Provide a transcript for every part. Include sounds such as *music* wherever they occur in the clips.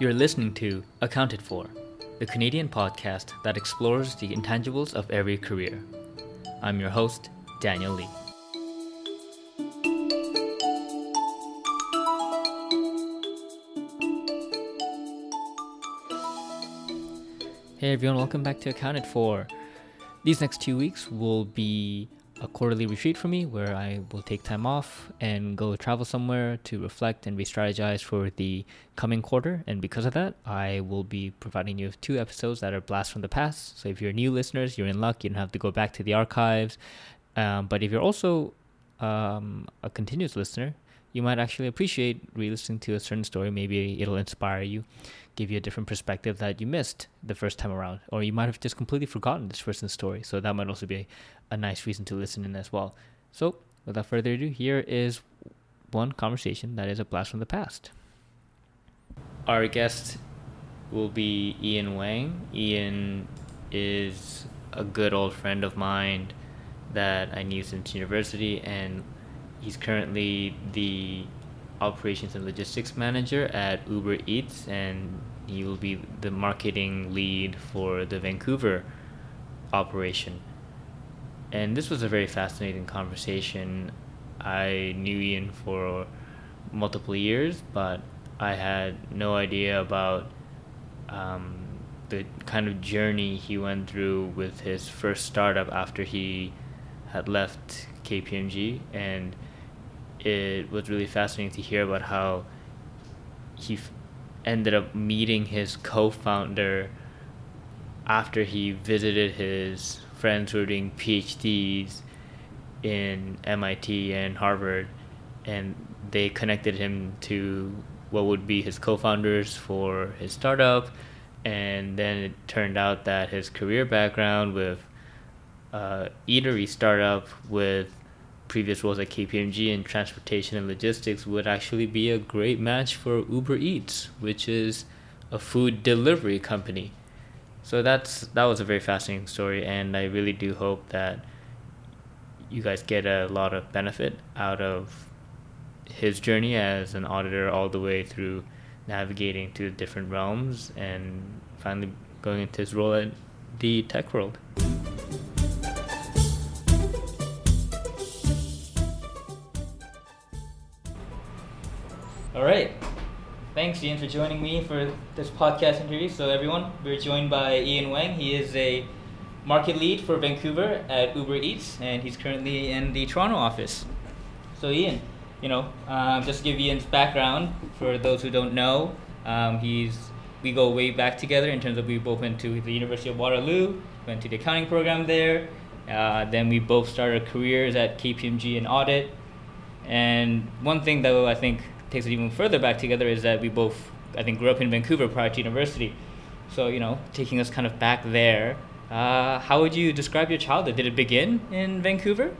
You're listening to Accounted For, the Canadian podcast that explores the intangibles of every career. I'm your host, Daniel Lee. Hey everyone, welcome back to Accounted For. These next two weeks will be a quarterly retreat for me where I will take time off and go travel somewhere to reflect and re strategize for the coming quarter. And because of that, I will be providing you with two episodes that are blast from the past. So if you're new listeners, you're in luck. You don't have to go back to the archives. Um, but if you're also um, a continuous listener, you might actually appreciate re listening to a certain story. Maybe it'll inspire you give you a different perspective that you missed the first time around, or you might have just completely forgotten this person's story. So that might also be a, a nice reason to listen in as well. So without further ado, here is one conversation that is a blast from the past. Our guest will be Ian Weng. Ian is a good old friend of mine that I knew since university, and he's currently the operations and logistics manager at Uber Eats, and he will be the marketing lead for the Vancouver operation. And this was a very fascinating conversation. I knew Ian for multiple years, but I had no idea about um, the kind of journey he went through with his first startup after he had left KPMG and it was really fascinating to hear about how he f- ended up meeting his co-founder after he visited his friends who were doing PhDs in MIT and Harvard, and they connected him to what would be his co-founders for his startup, and then it turned out that his career background with uh, eatery startup with previous roles at KPMG in transportation and logistics would actually be a great match for Uber Eats, which is a food delivery company. So that's that was a very fascinating story, and I really do hope that you guys get a lot of benefit out of his journey as an auditor all the way through navigating to different realms and finally going into his role at the tech world. All right. Thanks, Ian, for joining me for this podcast interview. So, everyone, we're joined by Ian Weng. He is a market lead for Vancouver at Uber Eats, and he's currently in the Toronto office. So, Ian, you know, um, just give Ian's background for those who don't know, um, he's we go way back together in terms of we both went to the University of Waterloo, went to the accounting program there. Uh, then we both started careers at KPMG in audit. And one thing that I think takes it even further back together is that we both, I think, grew up in Vancouver prior to university. So, you know, taking us kind of back there, uh, how would you describe your childhood? Did it begin in Vancouver?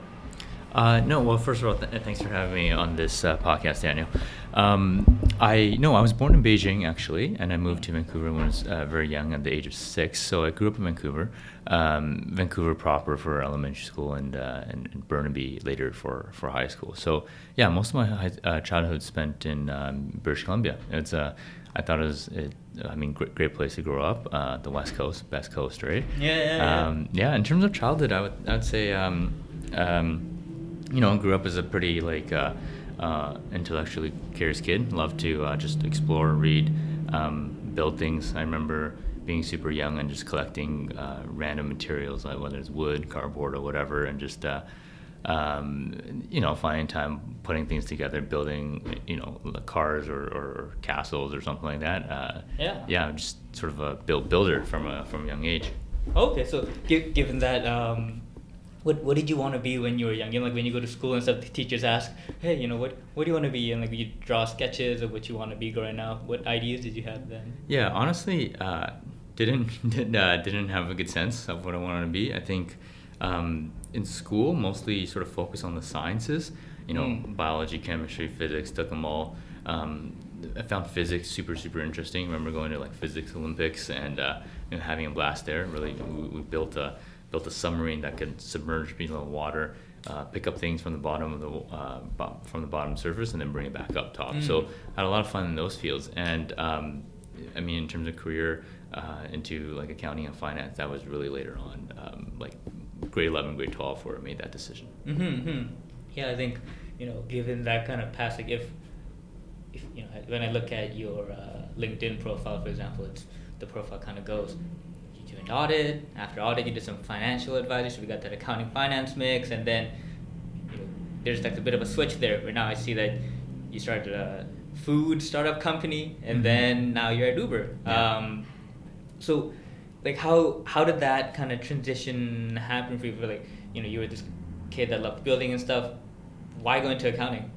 Uh, no, well, first of all, th- thanks for having me on this uh, podcast, Daniel. Um, I no, I was born in Beijing actually, and I moved to Vancouver when I was uh, very young, at the age of six. So I grew up in Vancouver, um, Vancouver proper for elementary school, and, uh, and, and Burnaby later for, for high school. So yeah, most of my high, uh, childhood spent in um, British Columbia. It's uh, I thought it was, it, I mean, great, great place to grow up. Uh, the West Coast, best coast, right? Yeah, yeah, yeah. Um, yeah. In terms of childhood, I would I would say. Um, um, you know, I grew up as a pretty like uh, uh, intellectually curious kid. Loved to uh, just explore, read, um, build things. I remember being super young and just collecting uh, random materials, like whether it's wood, cardboard, or whatever, and just uh, um, you know, finding time putting things together, building you know cars or, or castles or something like that. Uh, yeah. Yeah, just sort of a build builder from a from a young age. Okay, so gi- given that, um, what what did you want to be when you were young? You know, like when you go to school and stuff, the teachers ask, "Hey, you know, what what do you want to be?" And like you draw sketches of what you want to be growing up. What ideas did you have then? Yeah, honestly, uh, didn't *laughs* did, uh, didn't have a good sense of what I wanted to be. I think um, in school, mostly sort of focus on the sciences. You know, Mm. biology, chemistry, physics, took them all. Um, I found physics super super interesting. remember going to like physics Olympics and uh, you know, having a blast there. Really, we, we built a built a submarine that could submerge below the water. Uh, pick up things from the bottom of the uh, bo- from the bottom surface and then bring it back up top. Mm. So I had a lot of fun in those fields. And um, I mean, in terms of career uh, into like accounting and finance, that was really later on, um, like grade 11, grade 12, where I made that decision. Mm-hmm. Yeah, I think you know, given that kind of past, like if, if you know, when I look at your uh, LinkedIn profile, for example, it's the profile kind of goes. You joined audit. After audit, you did some financial advisory. So we got that accounting finance mix, and then you know, there's like a bit of a switch there. Where now I see that you started a food startup company, and mm-hmm. then now you're at Uber. Yeah. Um, so, like, how how did that kind of transition happen for you? For like, you know, you were this kid that loved building and stuff. Why go into accounting?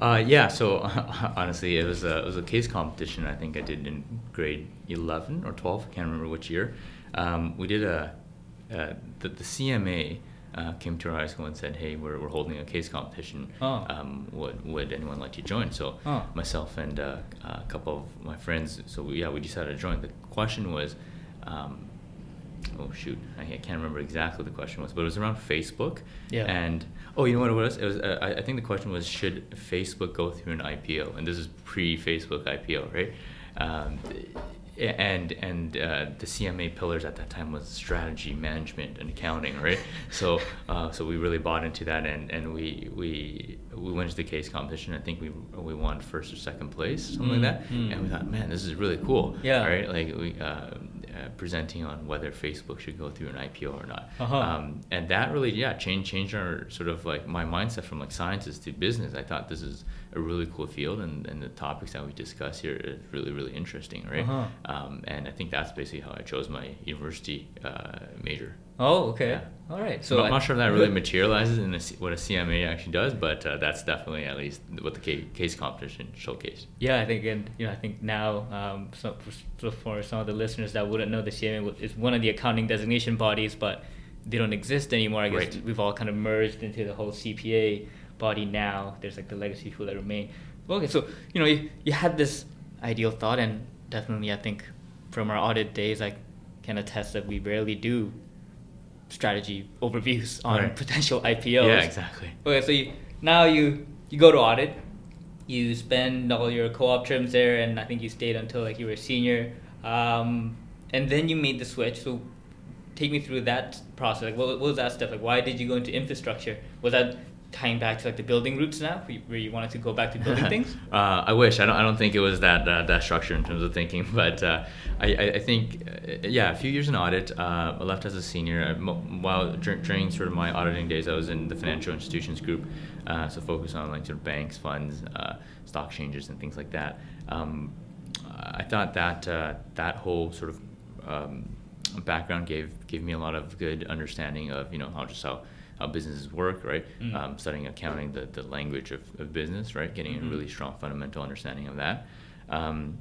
Uh, yeah, so *laughs* honestly, it was a it was a case competition. I think I did in grade eleven or twelve. I can't remember which year. Um, we did a uh, the, the CMA uh, came to our high school and said, "Hey, we're, we're holding a case competition. Oh. Um, would would anyone like to join?" So oh. myself and uh, a couple of my friends, so we, yeah, we decided to join. The question was, um, oh shoot, I, I, can't remember exactly what the question was, but it was around Facebook. Yeah. And oh, you know what it was? It was uh, I, I think the question was, should Facebook go through an IPO? And this is pre-Facebook IPO, right? Um, and and uh, the CMA pillars at that time was strategy, management, and accounting, right? so uh, so we really bought into that, and, and we we we went to the case competition. I think we we won first or second place, something mm, like that. Mm. And we thought, man, this is really cool. Yeah. Right. Like we. Uh, uh, presenting on whether Facebook should go through an IPO or not, uh-huh. um, and that really, yeah, changed changed our sort of like my mindset from like scientist to business. I thought this is a really cool field, and, and the topics that we discuss here is really really interesting, right? Uh-huh. Um, and I think that's basically how I chose my university uh, major. Oh, okay. Yeah. All right. So I'm not sure if that really *laughs* materializes in a, what a CMA actually does, but uh, that's definitely at least what the case, case competition showcased. Yeah, I think, and you know, I think now, um, so, so for some of the listeners that wouldn't know, the CMA is one of the accounting designation bodies, but they don't exist anymore. I guess right. we've all kind of merged into the whole CPA body now. There's like the legacy people that remain. Okay, so you know, you, you had this ideal thought, and definitely, I think from our audit days, I can attest that we rarely do strategy overviews on right. potential IPOs. Yeah, exactly. Okay, so you, now you you go to audit, you spend all your co-op terms there, and I think you stayed until like you were a senior, um, and then you made the switch. So take me through that process. Like, what, what was that stuff? Like, why did you go into infrastructure? Was that tying back to like the building roots now, where you wanted to go back to building *laughs* things? uh, I wish. I don't. I don't think it was that uh, that structure in terms of thinking, *laughs* but uh, I, I think uh, yeah, a few years in audit. Uh, I left as a senior. While during sort of my auditing days, I was in the financial institutions group, uh, so focus on like sort of banks, funds, stock changes, and things like that. Um, I thought that that whole sort of um, background gave gave me a lot of good understanding of you know how just how how businesses work, right? Mm. Um, studying accounting, the, the language of, of business, right? Getting mm-hmm. a really strong fundamental understanding of that. Um,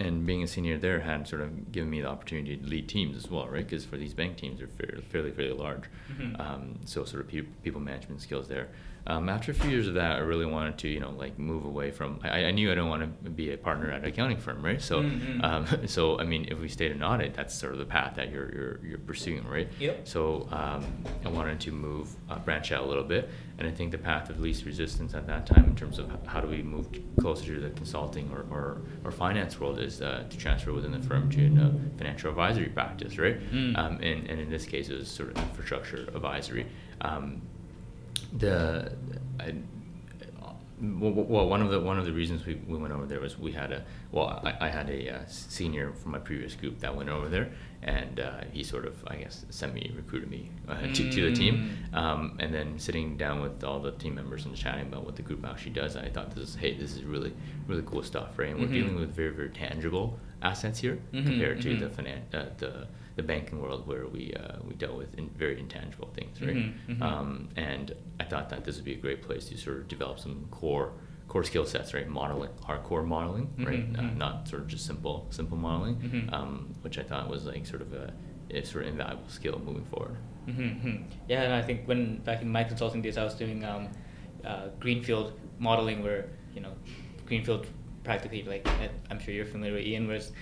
and being a senior there had sort of given me the opportunity to lead teams as well, right? Because for these bank teams, they're fairly, fairly, fairly large. Mm-hmm. Um, so sort of pe- people management skills there. Um, after a few years of that, I really wanted to, you know, like move away from. I, I knew I didn't want to be a partner at an accounting firm, right? So, mm-hmm. um, *laughs* so I mean, if we stayed in audit, that's sort of the path that you're you're, you're pursuing, right? Yep. So um, I wanted to move, uh, branch out a little bit, and I think the path of least resistance at that time, in terms of how do we move closer to the consulting or or, or finance world, is uh, to transfer within the firm to a financial advisory practice, right? Mm. Um, and and in this case, it was sort of infrastructure advisory. Um, the I, well, one of the one of the reasons we, we went over there was we had a well, I, I had a uh, senior from my previous group that went over there, and uh, he sort of I guess semi recruited me uh, to, mm. to the team, mm. um, and then sitting down with all the team members and chatting about what the group actually does, I thought this is hey this is really really cool stuff, right? And we're mm-hmm. dealing with very very tangible assets here mm-hmm, compared mm-hmm. to the finan- uh, the the banking world where we uh, we dealt with in very intangible things, right? Mm-hmm, mm-hmm. Um, and I thought that this would be a great place to sort of develop some core core skill sets, right? Modeling, hardcore modeling, mm-hmm, right? Uh, mm-hmm. not sort of just simple simple modeling, mm-hmm. um, which I thought was like sort of a, a sort of invaluable skill moving forward. Mm-hmm, yeah, and I think when back in my consulting days, I was doing um, uh, greenfield modeling, where you know, greenfield practically like I'm sure you're familiar with Ian, was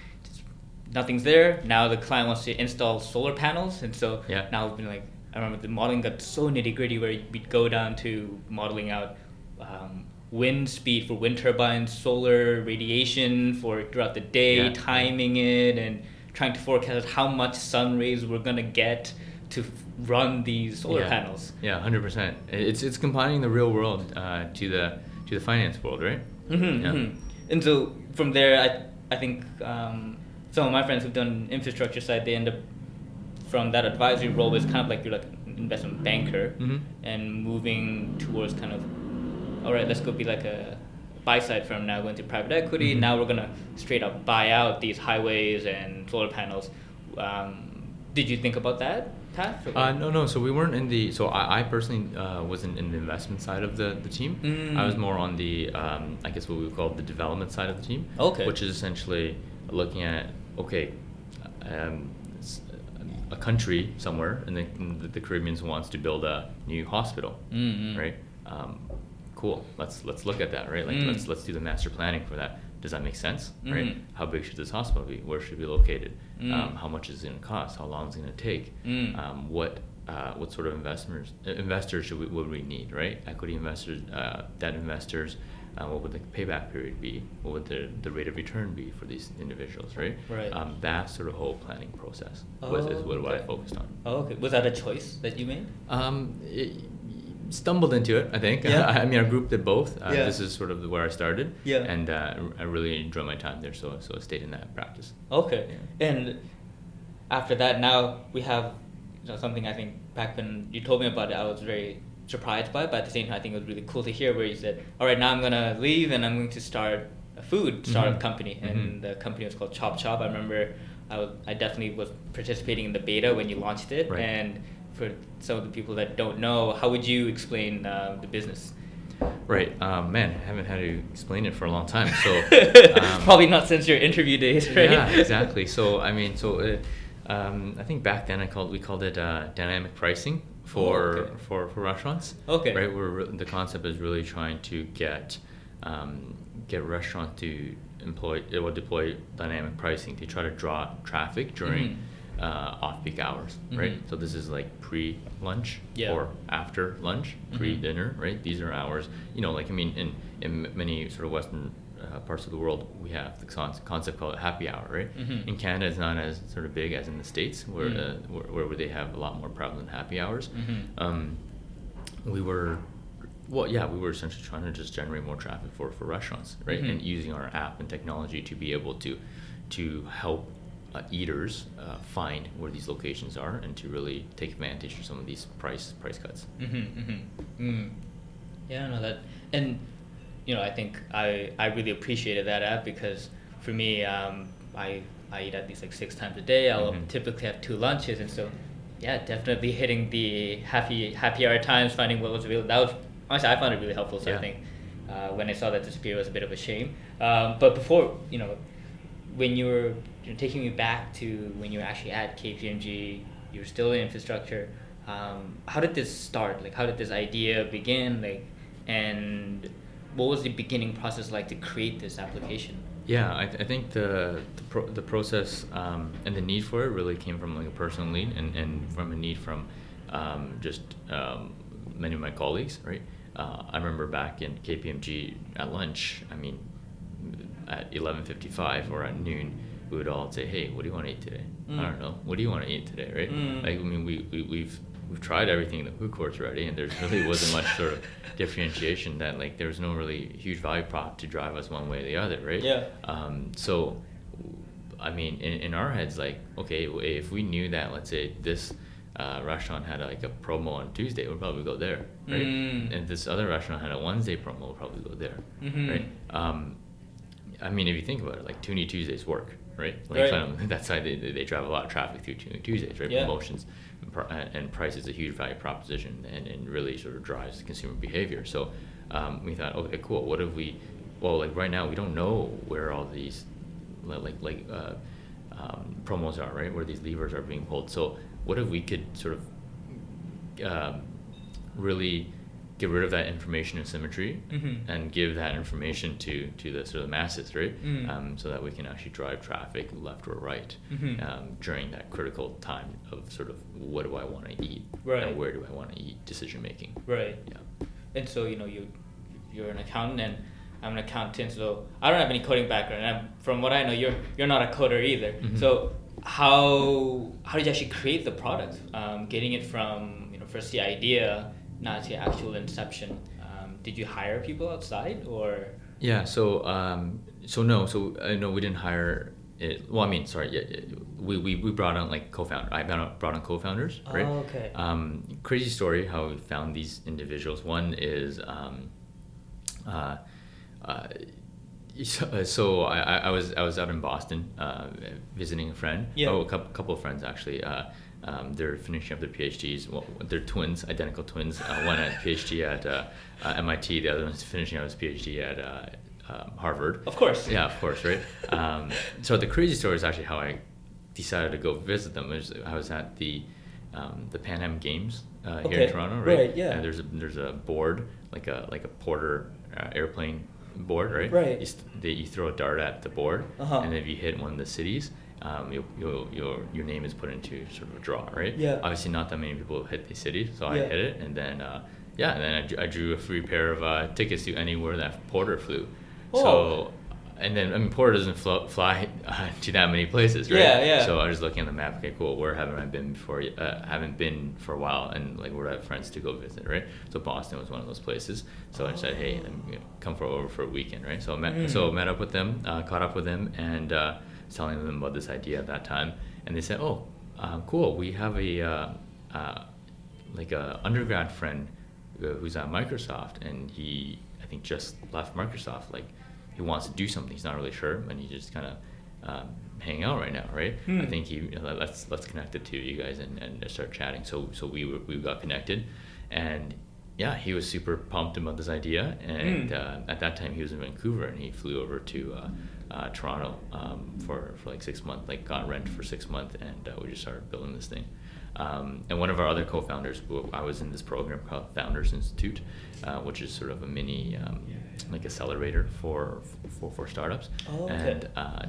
nothing's there. Now the client wants to install solar panels, and so yeah. now we've been like, I remember the modeling got so nitty gritty where we'd go down to modeling out um, wind speed for wind turbines, solar radiation for throughout the day, Yeah. timing it, and trying to forecast how much sun rays we're gonna get to run these solar Yeah. panels. Yeah, hundred percent. It's it's combining the real world uh, to the to the finance world, right? Mm-hmm, Yeah. And so from there, I I think um, some of my friends who've done infrastructure side, they end up from that advisory role is kind of like you're like an investment banker Mhm. and moving towards kind of all right, let's go be like a buy side firm now going to private equity. Mhm. Now we're gonna straight up buy out these highways and solar panels. Um, did you think about that, Uh, no, no. So we weren't in the. So I, I personally uh, wasn't in the investment side of the, the team. Mm. I was more on the, um, I guess what we would call the development side of the team. Okay. Which is essentially looking at okay, um, a country somewhere in the, the Caribbean wants to build a new hospital, Mm, mm. right? Um, cool. Let's let's look at that, right? Like Mm. let's let's do the master planning for that. Does that make sense, right? Mhm. How big should this hospital be? Where should it be located? Mm. Um, how much is it going to cost? How long is it going to take? Mm. Um, what uh, what sort of investors uh, investors should we, would we need, right? Equity investors, uh, debt investors. Uh, what would the payback period be? What would the, the rate of return be for these individuals, right? Right. Um, that sort of whole planning process was, is Oh, what, what I focused on. Oh, okay. Was that a choice that you made? Um, it, stumbled into it, I think. *laughs* Yeah. I mean, our group did both. Uh, Yeah. This is sort of where I started. Yeah. And uh, I really enjoyed my time there, so so I stayed in that practice. Okay. Yeah. And after that, now we have you know, something I think back when you told me about it, I was very surprised by it, but at the same time, I think it was really cool to hear where you said, all right, now I'm going to leave and I'm going to start a food startup Mhm. company. And the company was called Chop Chop. I remember I, was, I definitely was participating in the beta when you launched it. Right. And for some of the people that don't know, how would you explain uh, the business? Right. Um, man, I haven't had to explain it for a long time. So *laughs* um, Probably not since your interview days, right? Yeah, *laughs* exactly. So I mean, so uh, um, I think back then I called we called it uh, dynamic pricing for Oh, okay. for for restaurants. Okay. Right. Where re- the concept is really trying to get um, get restaurants to employ or deploy dynamic pricing to try to draw traffic during. Mhm. Uh, off-peak hours, right? Mhm. So this is like pre-lunch Yeah. or after lunch, Mhm. pre-dinner, right? These are hours. You know, like I mean, in in many sort of Western uh, parts of the world, we have the con- concept called happy hour, right? Mhm. In Canada, it's not as sort of big as in the states, where Mm. uh, where, where they have a lot more prevalent happy hours. Mhm. Um, we were, well, yeah, we were essentially trying to just generate more traffic for, for restaurants, right? Mhm. And using our app and technology to be able to to help uh, eaters uh, find where these locations are and to really take advantage of some of these price price cuts. Mm-hmm, mm-hmm. Mm. Yeah, no, that and you know, I think I I really appreciated that app because for me, um, I I eat at least like six times a day. I'll Mhm. typically have two lunches, and so yeah, definitely hitting the happy happy hour times, finding what was available. That was honestly, I found it really helpful. So I think uh, when I saw that disappear, it was a bit of a shame. Um, but before, you know, when you were you know, taking me back to when you were actually at KPMG, you were still in infrastructure. Um, how did this start? Like, how did this idea begin? Like, and what was the beginning process like to create this application? Yeah, I, I think the the, pro- the process um, and the need for it really came from like a personal need and, and from a need from um, just um, many of my colleagues, right? Uh, I remember back in KPMG at lunch. I mean, at eleven fifty five or at noon, we would all say, "Hey, what do you want to eat today?" Mm. I don't know. What do you want to eat today, right? Mm. Like, I mean, we, we we've we've tried everything in the food courts already, and there really wasn't much sort of *laughs* differentiation. That like there was no really huge value prop to drive us one way or the other, right? Yeah. Um, so, I mean, in, in our heads, like, okay, if we knew that, let's say this uh, restaurant had like a promo on Tuesday, we'd probably go there, right? Mm. And if this other restaurant had a Wednesday promo, we'll probably go there, Mhm. right? Um, I mean, if you think about it, like Toonie Tuesdays work, right? Like Right. of- *laughs* that's how they, they drive a lot of traffic through Toonie Tuesdays, right? Yeah. Promotions and, pr- and price is a huge value proposition and, and really sort of drives consumer behavior. So um, we thought, okay, cool. What if we, well, like right now we don't know where all these like like uh, um, promos are, right? Where these levers are being pulled. So what if we could sort of um, really get rid of that information asymmetry Mhm. and give that information to to the sort of masses, right? Mm. Um, so that we can actually drive traffic left or right Mhm. um, during that critical time of sort of what do I want to eat Right. and where do I want to eat decision making. Right. Yeah. And so you know you you're an accountant and I'm an accountant, so I don't have any coding background. And I'm, from what I know, you're you're not a coder either. Mhm. So how how did you actually create the product? Um, getting it from you know first the idea, not the actual inception. Um, did you hire people outside or? Yeah. So um, so no. So uh, no, we didn't hire. It, well, I mean, sorry. Yeah, we, we, we brought on like co-founder. I brought on, co-founders, right? Oh, okay. Um, crazy story how we found these individuals. One is um, uh, uh, *laughs* so, so I, I I was I was out in Boston uh, visiting a friend. Yeah. Oh, a couple, couple of friends actually. Uh, um, they're finishing up their PhDs. Well, they're twins, identical twins. Uh, one at PhD at uh, uh, MIT. The other one's finishing up his PhD at uh, um, Harvard. Of course. Yeah, of course, right? Um, *laughs* so the crazy story is actually how I decided to go visit them. Was, I was at the um, the Pan Am Games uh, here Okay, in Toronto, right? right, yeah. And there's a there's a board like a like a Porter uh, airplane board, right? Right. You, st- you throw a dart at the board, Uh-huh. and if you hit one of the cities. Um, you you'll, your your name is put into sort of a draw, right? Yeah. Obviously, not that many people hit the city, so I Yeah. hit it, and then uh, yeah, and then I, drew- I drew a free pair of uh, tickets to anywhere that Porter flew. Oh. So, and then I mean Porter doesn't flo- fly uh, to that many places, right? Yeah, yeah. So I was looking at the map. Okay, cool. Where haven't I been before? Uh, haven't been for a while, and like where do I have friends to go visit, right? So Boston was one of those places. So I said, hey, I'm gonna come for over for a weekend, right? So I met, Mm. so met up with them, uh, caught up with them, and uh, telling them about this idea at that time, and they said, oh, uh, cool. We have a uh, uh, like a undergrad friend who's at Microsoft, and he I think just left Microsoft. Like he wants to do something. He's not really sure, and he just kind of um, hanging out right now, right? Hmm. I think he let's let's connect the two of you guys and, and start chatting. So so we were, we got connected, and yeah, he was super pumped about this idea. And Hmm. uh, at that time, he was in Vancouver, and he flew over to. Uh, uh, Toronto um, for, for like six months, like got rent for six months, and uh, we just started building this thing. Um, and one of our other co-founders, I was in this program called Founders Institute, uh, which is sort of a mini um, like accelerator for for, for startups. Oh, okay. And uh,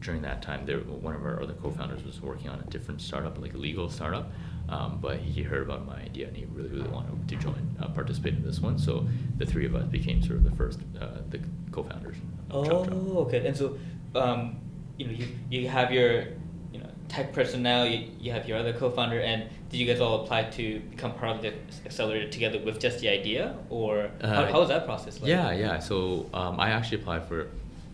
during that time, there one of our other co-founders was working on a different startup, like a legal startup. Um, but he heard about my idea and he really, really wanted to join, uh, participate in this one. So the three of us became sort of the first, uh, the co-founders. Of Chop Chop. Oh, okay. And so, um, you know, you, you have your, you know, tech personnel. You, you have your other co-founder, and did you guys all apply to become part of the accelerator together with just the idea, or how, Uh, how was that process? Like? Yeah, yeah. So um, I actually applied for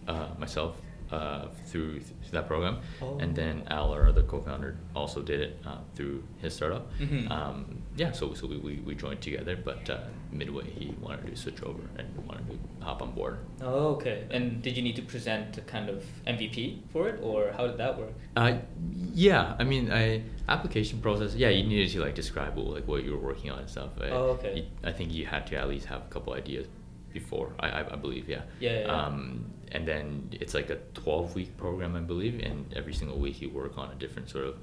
uh, myself uh, through that program, Oh. and then Al, our other co-founder, also did it uh, through his startup. Mhm. Um, yeah, so so we, we, we joined together, but uh, midway he wanted to switch over and wanted to hop on board. Oh, okay. And did you need to present a kind of MVP for it, or how did that work? Uh, yeah, I mean, I application process. Yeah, you needed to like describe what, like what you were working on and stuff. I, Oh, okay. I think you had to at least have a couple ideas before. I, I, believe, yeah. Yeah, yeah. Um, and then it's like a twelve week program, I believe, and every single week you work on a different sort of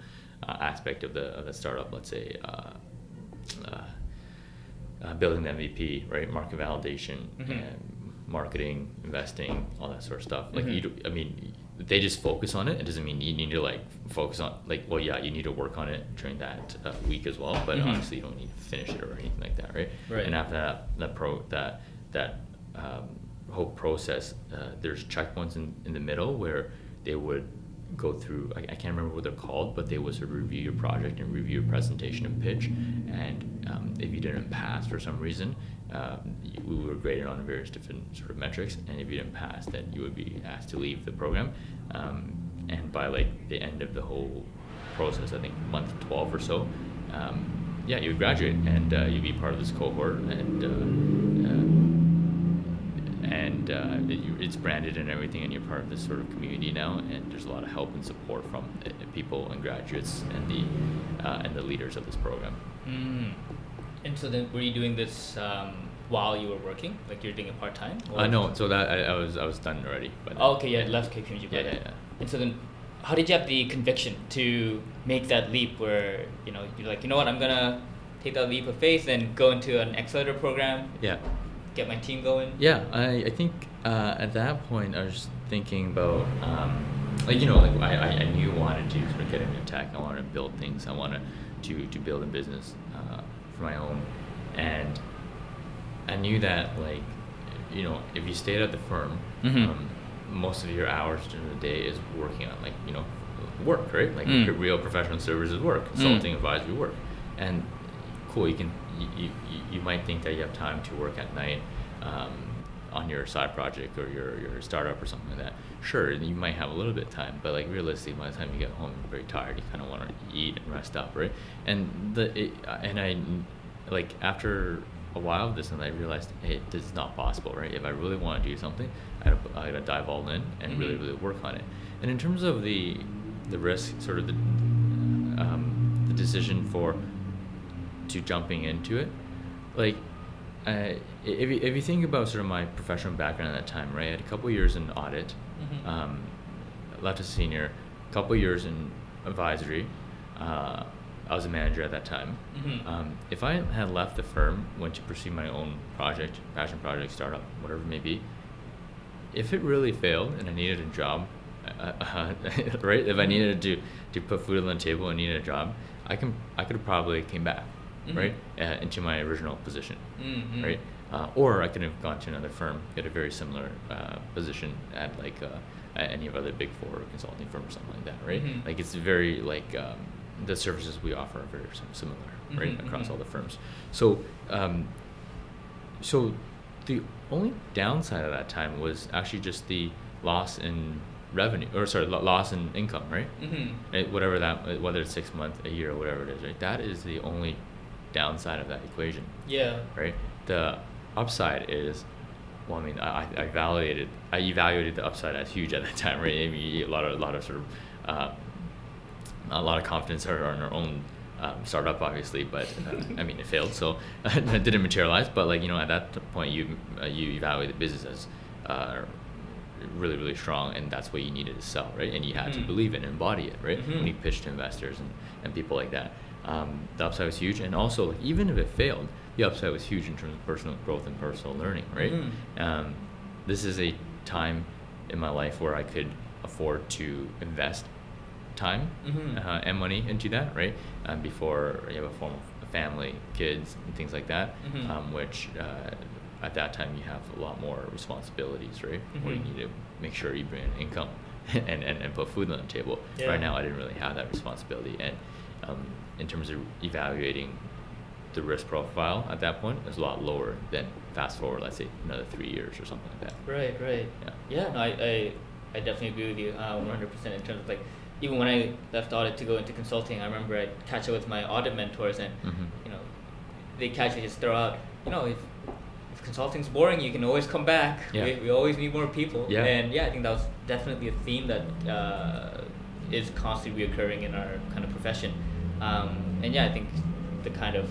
uh, aspect of the of the startup. Let's say. Uh, uh, uh, building the MVP, right? Market validation, Mhm. and marketing, investing, all that sort of stuff. Like Mhm. you, do, I mean, they just focus on it. It doesn't mean you need to like focus on like, well, yeah, you need to work on it during that uh, week as well. But Mhm. honestly, you don't need to finish it or anything like that, right? Right. And after that, that pro that that um, whole process, uh, there's checkpoints in, in the middle where they would go through I, I can't remember what they're called but they would sort of review your project and review your presentation and pitch. And um, if you didn't pass for some reason you, we were graded on various different sort of metrics. And if you didn't pass then you would be asked to leave the program. Um, and by like the end of the whole process I think month 12 or so um, yeah you would graduate and uh, you'd be part of this cohort and uh, uh, and uh, it, you- it's branded and everything, and you're part of this sort of community now. And there's a lot of help and support from uh, people and graduates and the uh, and the leaders of this program. Mm. And so then, were you doing this um, while you were working? Like you're doing it part time? Uh, no, so that I, I was I was done already. Then. Oh, okay, yeah, left KPMG. Yeah, yeah, yeah. And so then, how did you have the conviction to make that leap where you know you're like, you know what, I'm gonna take that leap of faith and go into an accelerator program, Yeah. get my team going? Yeah, I, I think uh, at that point I was thinking about um, like you know like I, I, knew I wanted to sort of get into tech. I wanted to build things. I wanted to to build a business uh, for my own, and I knew that like you know, if you stayed at the firm, Mhm. um, most of your hours during the day is working on like you know work, right? Like Mm. real professional services work, consulting, advisory work, and cool. You can you, you, you- you might think that you have time to work at night. Um, on your side project or your, your startup or something like that, sure, you might have a little bit of time, but like realistically, by the time you get home, you're very tired. You kind of want to eat and rest up, right? And the it, and I like after a while of this, and I realized, hey, this is not possible, right? If I really want to do something, I gotta, I gotta dive all in and really, Mhm. really work on it. And in terms of the the risk, sort of the um, the decision for to jumping into it, like uh, if you, if you think about sort of my professional background at that time, right? I had a couple years in audit, Mhm. um, left as a senior, a couple years in advisory. Uh, I was a manager at that time. Mhm. Um, if I had left the firm, went to pursue my own project, passion project, startup, whatever it may be, if it really failed and I needed a job, uh, uh, *laughs* right? If I needed to to put food on the table and needed a job, I can I could have probably came back, Mhm. right, uh, into my original position, Mhm. right? Uh, or I could have gone to another firm, get a very similar uh, position at like uh, at any of other big four consulting firm or something like that, right? Mhm. Like it's very like um, the services we offer are very similar, right, Mhm, across mhm. all the firms. So um, so the only downside of that time was actually just the loss in revenue or sorry loss in income right Mhm. Right, whatever that whether it's six months a year or whatever it is right that is the only downside of that equation Yeah. right the upside is well i mean i, I I validated i evaluated the upside as huge at that time right I mean, a lot of a lot of sort of uh, a lot of confidence on our own um, startup, obviously, but uh, I mean it failed, so *laughs* it didn't materialize. But like you know, at that point, you uh, you evaluate the business as uh, really really strong, and that's what you needed to sell, right? And you had to Mhm. believe it and embody it, right? Mhm. When you pitch to investors and, and people like that, um, the upside was huge, and also like, even if it failed, the upside was huge in terms of personal growth and personal learning, right? Mhm. Um, this is a time in my life where I could afford to invest time Mhm. uh, and money into that, right? Um, before you have a form of family, kids, and things like that, Mhm. um, which uh, at that time you have a lot more responsibilities, right? Where you Mhm. need to make sure you bring in income *laughs* and, and, and put food on the table. Yeah. Right now, I didn't really have that responsibility. And um, in terms of evaluating the risk profile at that point, it was a lot lower than fast forward, let's say, another three years or something like that. Right, right. Yeah. Yeah, no, I, I, I definitely agree with you uh, 100% in terms of like, even when I left audit to go into consulting, I remember I'd catch up with my audit mentors and, Mhm. you know, they casually just throw out, you know, if, if consulting's boring, you can always come back. Yeah. We, we always need more people. Yeah. And yeah, I think that was definitely a theme that uh, is constantly reoccurring in our kind of profession. Um, and yeah, I think the kind of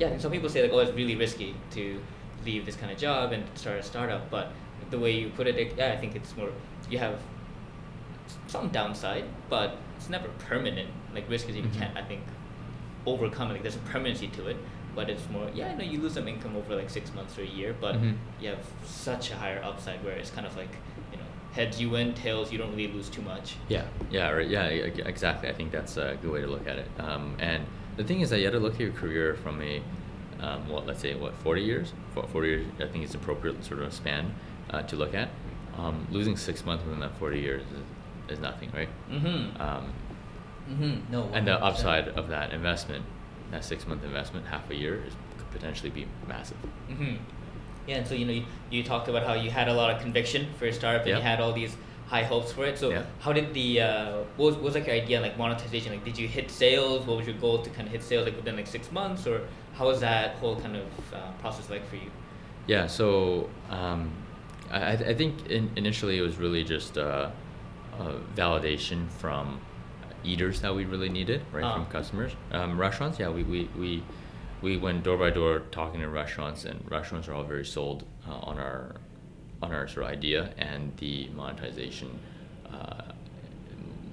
yeah, some people say like, oh, it's really risky to leave this kind of job and start a startup. But the way you put it, it yeah, I think it's more you have some downside, but it's never permanent. Like risk is you Mhm. can't, I think, overcome. it. Like there's a permanency to it, but it's more yeah, I know you lose some income over like six months or a year, but Mhm. you have such a higher upside where it's kind of like you know heads you win, tails you don't really lose too much. Yeah, yeah, right. Yeah, exactly. I think that's a good way to look at it. Um, and the thing is that you have to look at your career from a, um, what, let's say, what, 40 years? 40 years, I think it's appropriate sort of span uh, to look at. Um, losing six months within that 40 years is, nothing, right? Mm-hmm. Um, mm-hmm. No. and the upside of that investment, that six month investment, half a year, is, could potentially be massive. Mm-hmm. Yeah, and so you know you, you talked about how you had a lot of conviction for your startup and Yeah. you had all these high hopes for it. So Yeah. how did the uh, what was, what was like your idea like monetization? Like did you hit sales? What was your goal to kind of hit sales like within like six months, or how was that whole kind of uh, process like for you? Yeah, so um, I, I I think in, initially it was really just uh, a validation from eaters that we really needed, right, Ah. from customers. Um, restaurants, yeah, we, we, we, we went door by door talking to restaurants, and restaurants are all very sold uh, on our on our sort of idea and the monetization. Uh,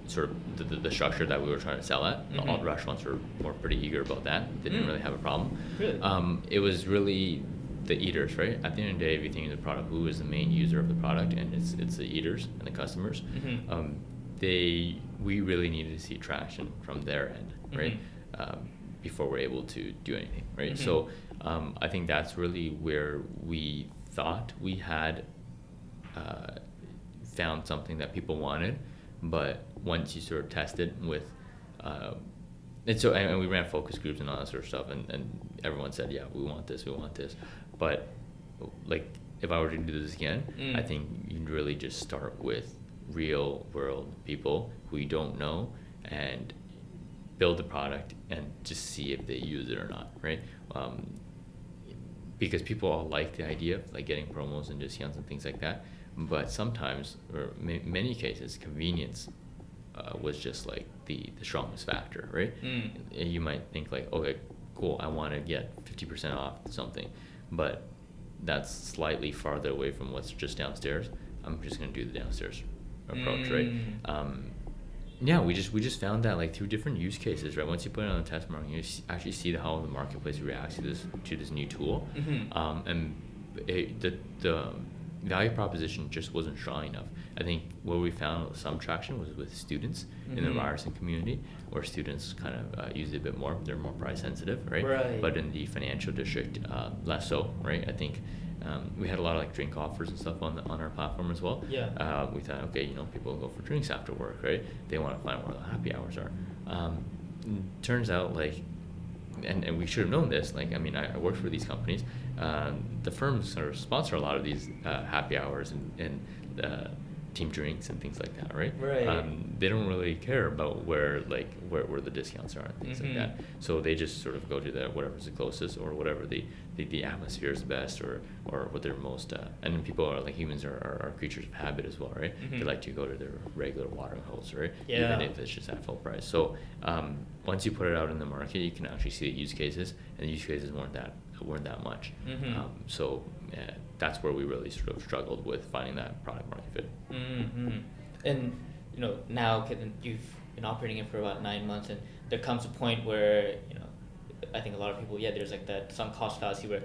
sort of the, the, the structure that we were trying to sell at. All Mhm. restaurants were, were pretty eager about that. They didn't Mm. really have a problem. Really? Um, it was really the eaters, right? At the end of the day, if you think of the product, who is the main user of the product, and it's it's the eaters and the customers. Mhm. Um, they we really needed to see traction from their end, right? Mhm. Um, before we're able to do anything, right? Mhm. So um, I think that's really where we thought we had uh, found something that people wanted, but once you sort of test it with, uh, and so and, and we ran focus groups and all that sort of stuff, and, and everyone said, yeah, we want this, we want this, but like if I were to do this again, Mm. I think you'd really just start with real world people who you don't know and build the product and just see if they use it or not, right? Um, because people all like the idea of like getting promos and discounts and things like that, but sometimes or ma- many cases convenience uh, was just like the the strongest factor, right? Mm. And You might think like, okay, cool, I want to get fifty percent off something, but that's slightly farther away from what's just downstairs. I'm just gonna do the downstairs approach, right? Mm. Um, yeah, we just we just found that like through different use cases, right? Once you put it on the test market, you actually see how the marketplace reacts to this to this new tool, Mhm. um, and it, the the value proposition just wasn't strong enough. I think where we found some traction was with students in the Mhm. Ryerson community, where students kind of uh, use it a bit more. They're more price sensitive, right? Right. But in the financial district, uh, less so, right? I think. Um, we had a lot of like drink offers and stuff on the, on our platform as well. Yeah. Uh, we thought, okay, you know, people go for drinks after work, right? They want to find where the happy hours are. Um, turns out, like, and, and we should have known this. Like, I mean, I, I worked for these companies. Um, the firms sort of sponsor a lot of these uh, happy hours and, and uh, team drinks and things like that, right? Right. Um, they don't really care about where like where, where the discounts are and things Mhm. like that. So they just sort of go to the whatever's the closest or whatever the, the, the atmosphere is best or or what they're most. Uh, and people are like humans are, are, are creatures of habit as well, right? They Mhm. like to go to their regular watering holes, right? Yeah. Even if it's just at full price. So um, once you put it out in the market, you can actually see the use cases, and the use cases weren't that weren't that much. Mhm. Um, so uh, that's where we really sort of struggled with finding that product market fit. hmm And you know now, you've been operating it for about nine months, and there comes a point where you know, I think a lot of people, yeah, there's like that sunk cost fallacy where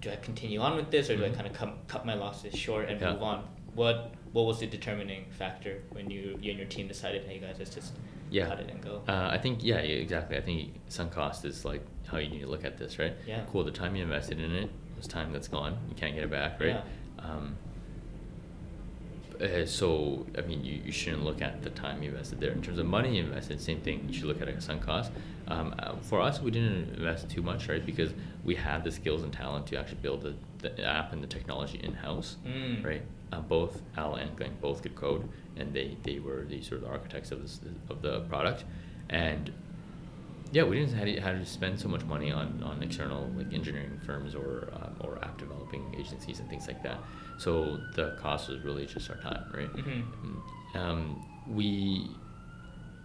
do I continue on with this, or do I Mhm. kind of come, cut my losses short and Yeah. move on? What what was the determining factor when you you and your team decided, hey guys, let's just Yeah. cut it and go? Uh, I think yeah, exactly. I think sunk cost is like how you need to look at this, right? Yeah. Cool. The time you invested in it was time that's gone. You can't get it back, right? Yeah. Um, uh, so I mean, you, you shouldn't look at the time you invested there. In terms of money you invested, same thing. You should look at a sunk cost. Um, uh, for us, we didn't invest too much, right? Because we had the skills and talent to actually build the, the app and the technology in house, Mm. right? Uh, both Al and Glenn both could code, and they, they were the sort of architects of this of the product, and yeah, we didn't have to, have to spend so much money on, on external like engineering firms or um, or app developing agencies and things like that. So the cost was really just our time, right? Mhm. Um, we,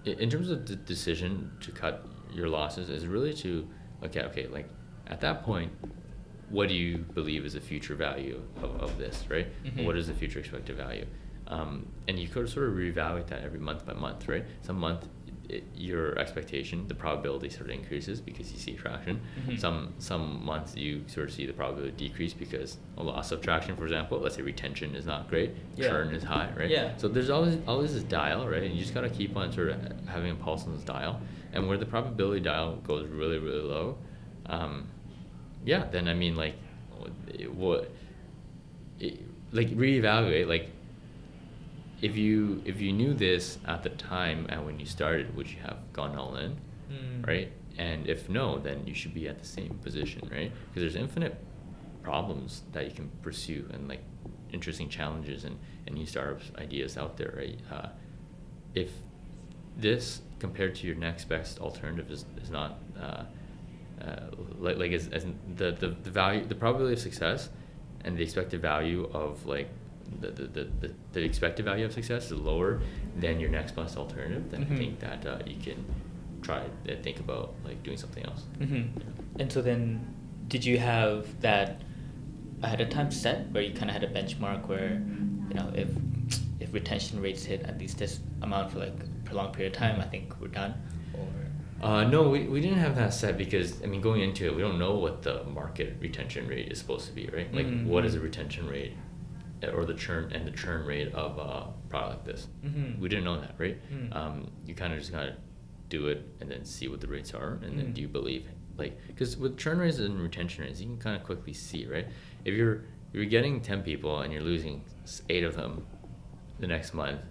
in terms of the decision to cut your losses, is really to look at okay, like at that point, what do you believe is the future value of, of this, right? Mhm. What is the future expected value? Um, and you could sort of reevaluate that every month by month, right? Some month, it, your expectation, the probability sort of increases because you see traction. Mhm. Some some months you sort of see the probability decrease because a loss of traction, for example. Let's say retention is not great, Yeah. churn is high, right? Yeah. So there's always always this dial, right? And you just gotta keep on sort of having a pulse on this dial. And where the probability dial goes really really low, um, yeah, then I mean like, it, what, it, like reevaluate like. If you if you knew this at the time and when you started, would you have gone all in, Mm. right? And if no, then you should be at the same position, right? Because there's infinite problems that you can pursue and like interesting challenges and, and new startups ideas out there, right? Uh, if this compared to your next best alternative is, is not uh, uh, like like as, as the, the, the value the probability of success and the expected value of like the, the, the, the, expected value of success is lower than your next best alternative then Mhm. I think that uh, you can try to think about like doing something else hmm And so then, did you have that ahead of time set where you kind of had a benchmark where, you know, if if retention rates hit at least this amount for like a prolonged period of time, I think we're done. Or Uh, no, we, we didn't have that set because I mean going into it, we don't know what the market retention rate is supposed to be, right? Like Mhm. what is the retention rate, or the churn and the churn rate of a product like this? Mhm. We didn't know that, right? Mm. Um, you kind of just gotta do it and then see what the rates are, and then Mm. do you believe like because with churn rates and retention rates, you can kind of quickly see, right? If you're you're getting ten people and you're losing eight of them the next month,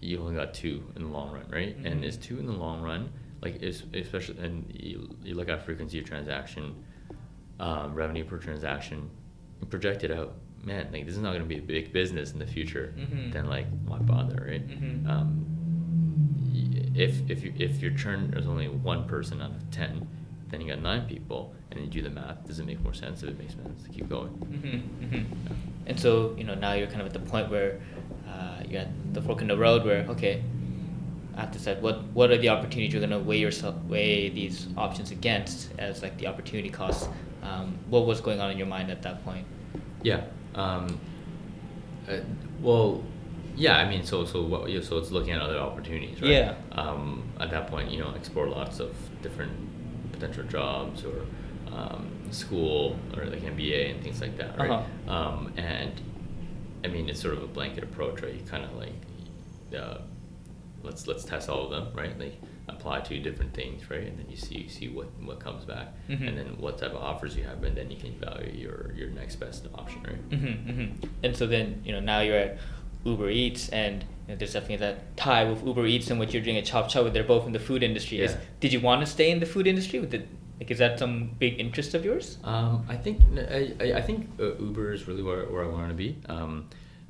you only got two in the long run, right? Mm-hmm. And is two in the long run, like especially and you, you look at frequency of transaction, um, revenue per transaction, project it out. Man, like this is not going to be a big business in the future. Mm-hmm. Then like why bother, right? Mm-hmm. Um, if if you, if your churn is only one person out of ten, then you got nine people, and you do the math. Does it make more sense? If it makes sense to keep going. Mm-hmm, mm-hmm. Yeah. And so you know now you're kind of at the point where uh, you're at the fork in the road where okay, I have to decide what what are the opportunities you're gonna weigh yourself weigh these options against as like the opportunity costs. Um, what was going on in your mind at that point? Yeah. Um, uh, well, yeah. I mean, so so what? So it's looking at other opportunities, right? Yeah. Um, at that point, you know, explore lots of different potential jobs or um, school or like MBA and things like that, right? Uh-huh. Um, and I mean, it's sort of a blanket approach, right? You kind of like uh, let's let's test all of them, right? Like apply to different things, right? And then you see see what what comes back, mm-hmm. and then what type of offers you have, and then you can value your your next best option, right? Mm-hmm, mm-hmm. And so then you know now you're at Uber Eats, and you know, there's definitely that tie with Uber Eats and what you're doing at Chop Chop. With they're both in the food industry. Yeah. Is, did you want to stay in the food industry? With the, like, is that some big interest of yours? Um, I think I, I think uh, Uber is really where, where I want to be. Um,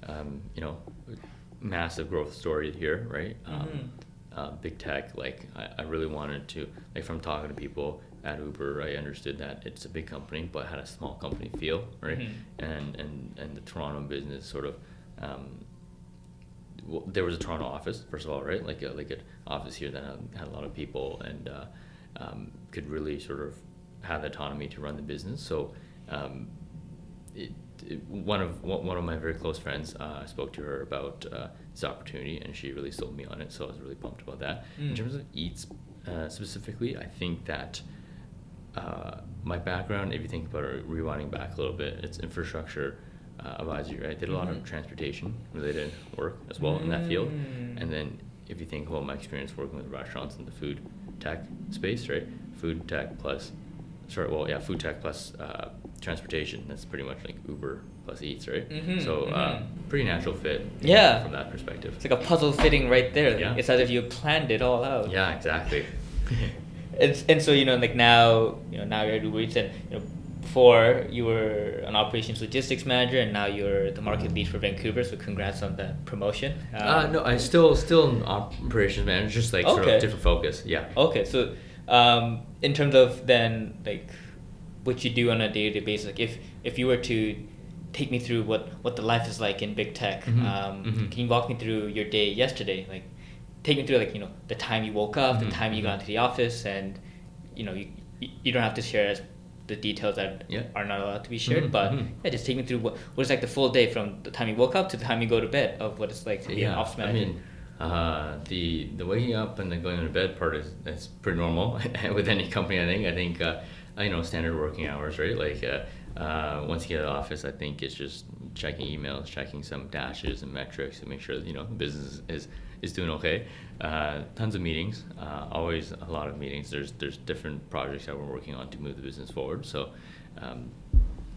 um, you know, massive growth story here, right? Um, mm-hmm. Uh, big tech, like I, I really wanted to, like from talking to people at Uber, I understood that it's a big company, but had a small company feel, right? Mm-hmm. And and and the Toronto business sort of um, well, there was a Toronto office first of all, right? Like a, like an office here that had, a lot of people and uh, um, could really sort of have autonomy to run the business. So um, it, it, one of one of my very close friends, uh, I spoke to her about uh, this opportunity, and she really sold me on it. So I was really pumped about that. Mm. In terms of Eats uh, specifically, I think that. Uh, my background, if you think about it, rewinding back a little bit, it's infrastructure, uh, advisory, right? Did a lot mm-hmm. of transportation related work as well mm. in that field. Mm. And then if you think about my experience working with restaurants in the food tech space, right? Food tech plus, sorry, well, yeah, food tech plus uh, transportation. That's pretty much like Uber plus Eats, right? Mm-hmm, so uh, mm-hmm. pretty natural fit. Yeah. From that perspective. It's like a puzzle fitting right there. Yeah. It's as if you planned it all out. Yeah, exactly. *laughs* and, and so you know like now you know now you're at Uber Eats and you know before you were an operations logistics manager and now you're the market lead for Vancouver. So congrats on that promotion. Um, uh, no, I still still an operations manager, just like okay. sort of different focus. Yeah. Okay, so um, in terms of then like what you do on a day to day basis, like if if you were to take me through what what the life is like in big tech, mm-hmm. Um, mm-hmm. can you walk me through your day yesterday? Like take me through like you know the time you woke up, mm-hmm. the time you got into the office, and you know you you don't have to share as the details that yeah. are not allowed to be shared. Mm-hmm, but mm-hmm. yeah, just take me through what what is like the full day from the time you woke up to the time you go to bed of what it's like to be yeah, an ops manager. I mean, uh, the the waking up and then going to bed part is that's pretty normal *laughs* with any company. I think I think uh, you know standard working hours, right? Like uh, uh, once you get to the office, I think it's just checking emails, checking some dashes and metrics to make sure that you know the business is is doing okay. Uh, tons of meetings, uh, always a lot of meetings. There's there's different projects that we're working on to move the business forward. So, um,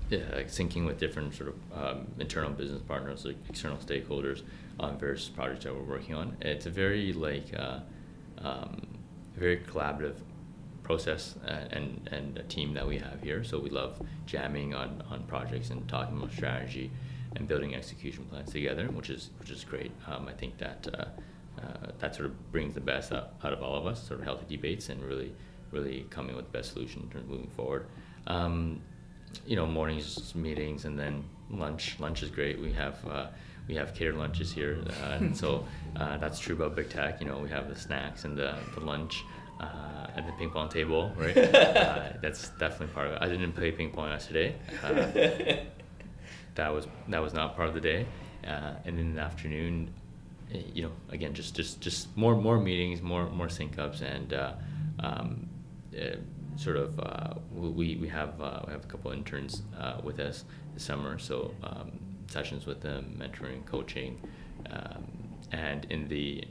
yeah, like syncing with different sort of um, internal business partners, like external stakeholders on various projects that we're working on. It's a very like uh, um, very collaborative process and and a team that we have here. So we love jamming on on projects and talking about strategy and building execution plans together, which is which is great. Um, I think that uh, uh, that sort of brings the best out, out of all of us, sort of healthy debates and really, really coming with the best solution of moving forward. Um, you know, mornings meetings and then lunch. Lunch is great. We have uh, we have catered lunches here, uh, and so uh, that's true about Big Tech. You know, we have the snacks and the, the lunch. Uh, at the ping pong table, right? Uh, that's definitely part of it. I didn't play ping pong yesterday. *laughs* that was that was not part of the day. and in the afternoon, you know, again, just just just more more meetings, more more sync ups, and uh, um, uh, sort of uh, we we have uh, we have a couple interns uh, with us this summer, so um, sessions with them, mentoring, coaching, um, and in the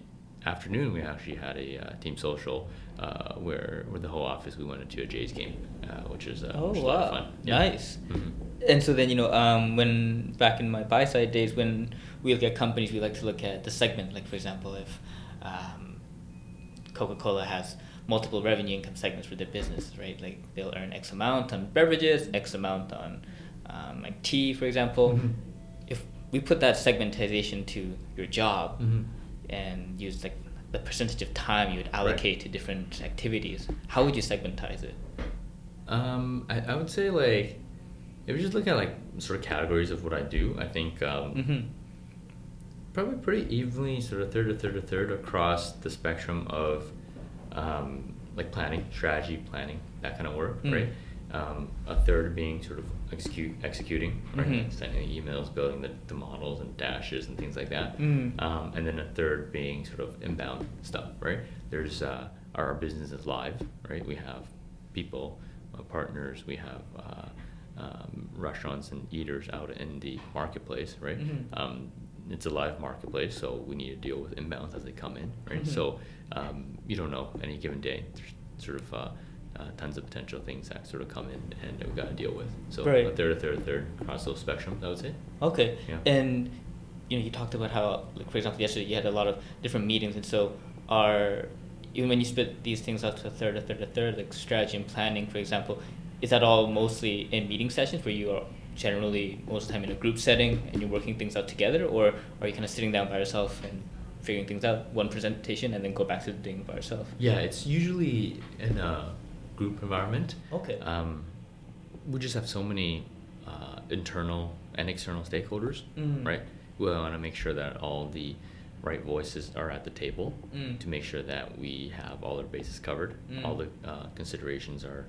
afternoon, we actually had a uh, team social uh, where, where the whole office we went into a Jays game, uh, which is uh, Oh which is a lot of wow, fun. Yeah. nice. Mhm. And so then you know, um, when back in my buy side days, when we look at companies, we like to look at the segment. Like for example, if um, Coca Cola has multiple revenue income segments for their business, right? Like they'll earn X amount on beverages, X amount on um, like tea, for example. Mhm. If we put that segmentation to your job Mhm. And use like the percentage of time you would allocate to different activities, how would you segmentize it? Um, I, I would say like if you just look at like sort of categories of what I do, I think um, Mm-hmm. probably pretty evenly sort of third to third to third across the spectrum of um, like planning, strategy, planning, that kind of work, Mm. right? Um, a third being sort of execute executing, right? Mhm. Sending emails, building the, the models and dashes and things like that. Mm. Um, and then a third being sort of inbound stuff, right? There's uh, our, business is live, right? We have people, uh, partners, we have uh, um, restaurants and eaters out in the marketplace, right? Mhm. Um, it's a live marketplace, so we need to deal with inbounds as they come in, right? Mhm. So um, you don't know any given day. There's sort of uh, uh, tons of potential things that sort of come in, and we've got to deal with. So Right. a third, a third, a third across those spectrums, I would say. Okay. Yeah. And you know, you talked about how, like for example, yesterday you had a lot of different meetings, and so are even when you split these things up to a third, a third, a third, like strategy and planning, for example, is that all mostly in meeting sessions where you are generally most of the time in a group setting and you're working things out together, or are you kind of sitting down by yourself and figuring things out, one presentation, and then go back to doing it by yourself? Yeah, it's usually in a group environment. Okay. Um, we just have so many uh, internal and external stakeholders, Mm. right? We want to make sure that all the right voices are at the table Mm. to make sure that we have all our bases covered, Mm. all the uh, considerations are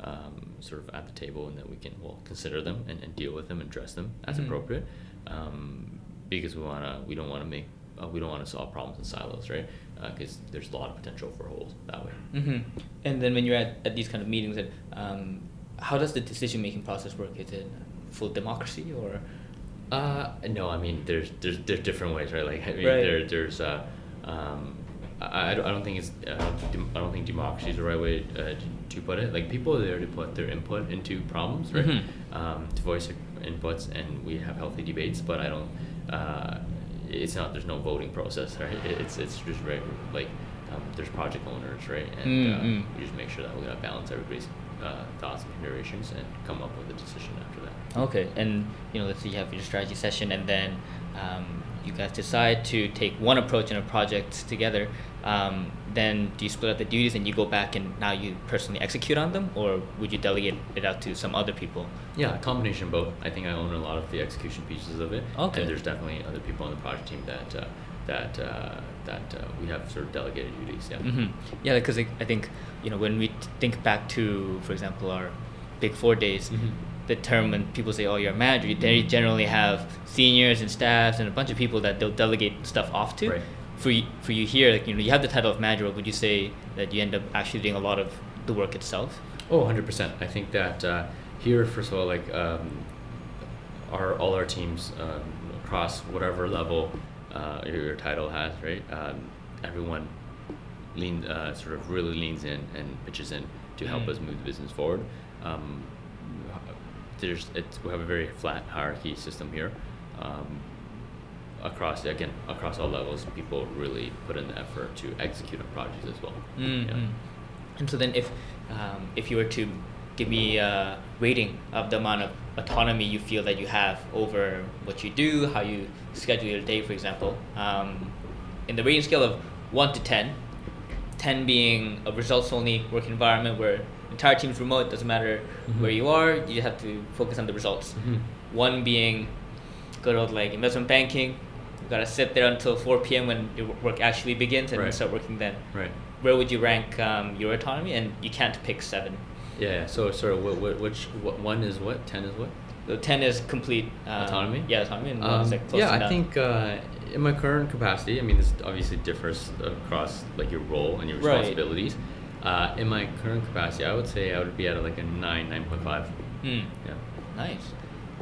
um, sort of at the table, and that we can well consider them and, and deal with them and address them as Mhm. appropriate. Um, because we wanna, we don't want to make, uh, we don't want to solve problems in silos, right? Because there's a lot of potential for holes that way. hmm And then when you're at, at these kind of meetings, and um, how does the decision making process work? Is it full democracy or? Uh, no, I mean, there's there's there's different ways, right? Like, I mean, Right. there there's uh, um, I, I don't, think it's I don't, I don't think democracy is the right way uh, to, to put it. Like, people are there to put their input into problems, right? Mhm. Um, to voice their inputs, and we have healthy debates. But I don't. Uh, it's not. There's no voting process, right? It's it's just very Like, um, there's project owners, right? And Mm, uh, mm. we just make sure that we're gonna balance everybody's uh, thoughts and considerations and come up with a decision after that. Okay, and you know, let's say you have your strategy session, and then um, you guys decide to take one approach in a project together. Um, then do you split up the duties and you go back and now you personally execute on them, or would you delegate it out to some other people? Yeah, a combination of both. I think I own a lot of the execution pieces of it. Okay. And there's definitely other people on the project team that uh, that uh, that uh, we have sort of delegated duties. Yeah. hmm Yeah, because I, I think you know when we think back to, for example, our Big Four days, Mhm. the term when people say, "Oh, you're a manager," they generally have seniors and staffs and a bunch of people that they'll delegate stuff off to. Right. For you, for you here, like, you know, you have the title of manager. Would you say that you end up actually doing a lot of the work itself? Oh, 100%. I think that uh, here, first of all, like um, our all our teams um, across whatever level uh, your, your title has, right? Um, everyone lean uh, sort of really leans in and pitches in to help Mm. us move the business forward. Um, there's it's, we have a very flat hierarchy system here. Um, across again across all levels, people really put in the effort to execute on projects as well. Mm-hmm. Yeah. And so then, if um, if you were to give me a rating of the amount of autonomy you feel that you have over what you do, how you schedule your day, for example, um, in the rating scale of one to 10, 10 being a results only work environment where the entire team's remote, doesn't matter Mhm. where you are, you have to focus on the results. Mhm. One being good old like investment banking, gotta sit there until 4 p.m. when your work actually begins and Right. start working then Right. where would you rank um, your autonomy? And you can't pick seven. Yeah. yeah. So, sorry. What, what, which what, one is what? Ten is what? So ten is complete um, Autonomy? Yeah, autonomy. And one is Um, like close yeah, I think uh, in my current capacity, I mean, this obviously differs across like your role and your Right. responsibilities. Uh, in my current capacity, I would say I would be at like a nine, nine point five. Hmm. Yeah. Nice.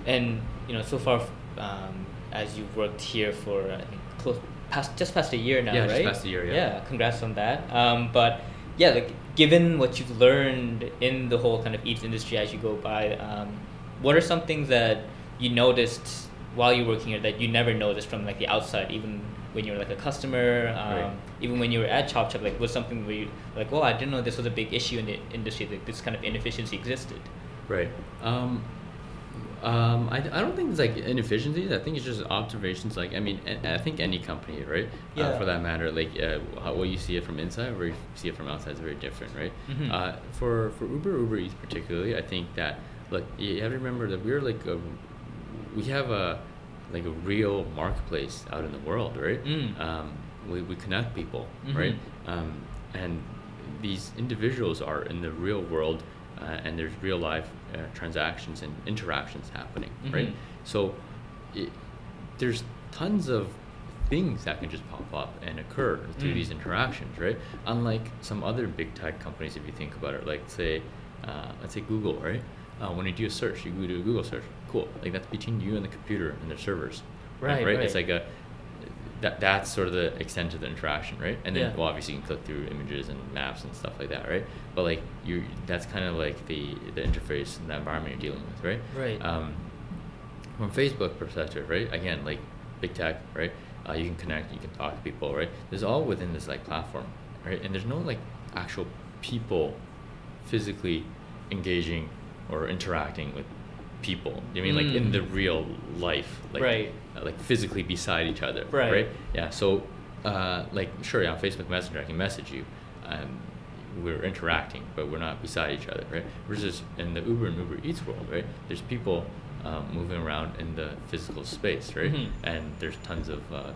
And you know, so far, um, as you've worked here for I think close past just past a year now, Yeah, right? just past a year, yeah. Yeah, congrats on that. Um, but yeah, like given what you've learned in the whole kind of eats industry as you go by, um, what are some things that you noticed while you're working here that you never noticed from like the outside, even when you were like a customer, um, Right. even when you were at Chop Chop, like was something where you like, well, I didn't know this was a big issue in the industry, like this kind of inefficiency existed. Right. Um, um, I, I don't think it's like inefficiencies. I think it's just observations. Like I mean, I think any company, right? Yeah. Uh, for that matter, like uh, how what you see it from inside or you see it from outside is very different, right? Mhm. Uh, for for Uber Uber Eats particularly, I think that look you have to remember that we're like a, we have a like a real marketplace out in the world, right? Mm. Um, we, we connect people, Mhm. right? Um, and these individuals are in the real world uh, and there's real life uh, transactions and interactions happening, right? Mhm. So it, there's tons of things that can just pop up and occur through Mm. these interactions, right? Unlike some other big tech companies, if you think about it, like say, uh, let's say Google, right? Uh, when you do a search, you do a Google search, cool. Like that's between you and the computer and their servers, Right, Right. It's right. like a that that's sort of the extent of the interaction, right? And then Yeah. well, obviously you can click through images and maps and stuff like that, right? But like you, that's kind of like the the interface and the environment you're dealing with, right? Right. Um, from Facebook perspective, right? Again, like big tech, right? Uh, you can connect, you can talk to people, right? There's all within this like platform, right? And there's no like actual people physically engaging or interacting with people. You mean like in Mm. the real life, like Right. uh, like physically beside each other, Right. Yeah. So, uh, like sure, yeah, on Facebook Messenger, I can message you. Um, we're interacting, but we're not beside each other, right? Versus in the Uber and Uber Eats world, right? There's people um, moving around in the physical space, right? Mhm. And there's tons of uh,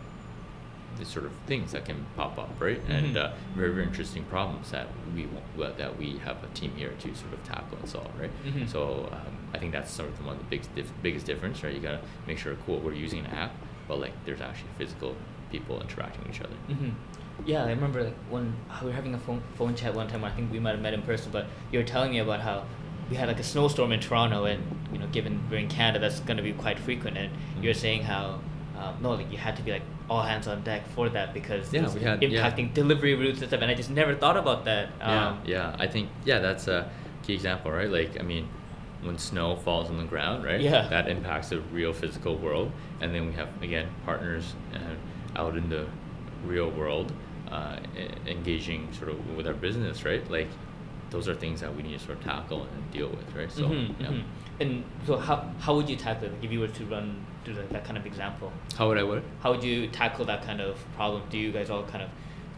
sort of things that can pop up, right? And Mhm. uh, very very interesting problems that we well, that we have a team here to sort of tackle and solve, right? Mhm. So um, I think that's sort of one of the big biggest difference, right? You gotta make sure, cool, we're using an app, but like there's actually physical people interacting with each other. hmm Yeah, I remember like when we were having a phone phone chat one time. I think we might have met in person, but you were telling me about how we had like a snowstorm in Toronto, and you know, given we're in Canada, that's going to be quite frequent. And you're Mhm. saying how um, no, like you had to be like all hands on deck for that because Yeah, we had- yeah. impacting delivery routes and stuff. And I just never thought about that. yeah, Um, yeah. I think yeah, that's a key example, right? Like I mean, when snow falls on the ground, right? Yeah. That impacts the real physical world, and then we have again partners uh, out in the real world, uh, engaging sort of with our business, right? Like those are things that we need to sort of tackle and deal with, right? So mhm, yeah. mhm. And so how how would you tackle it? Like, if you were to run through that, that kind of example? How would I work? how would you tackle that kind of problem? Do you guys all kind of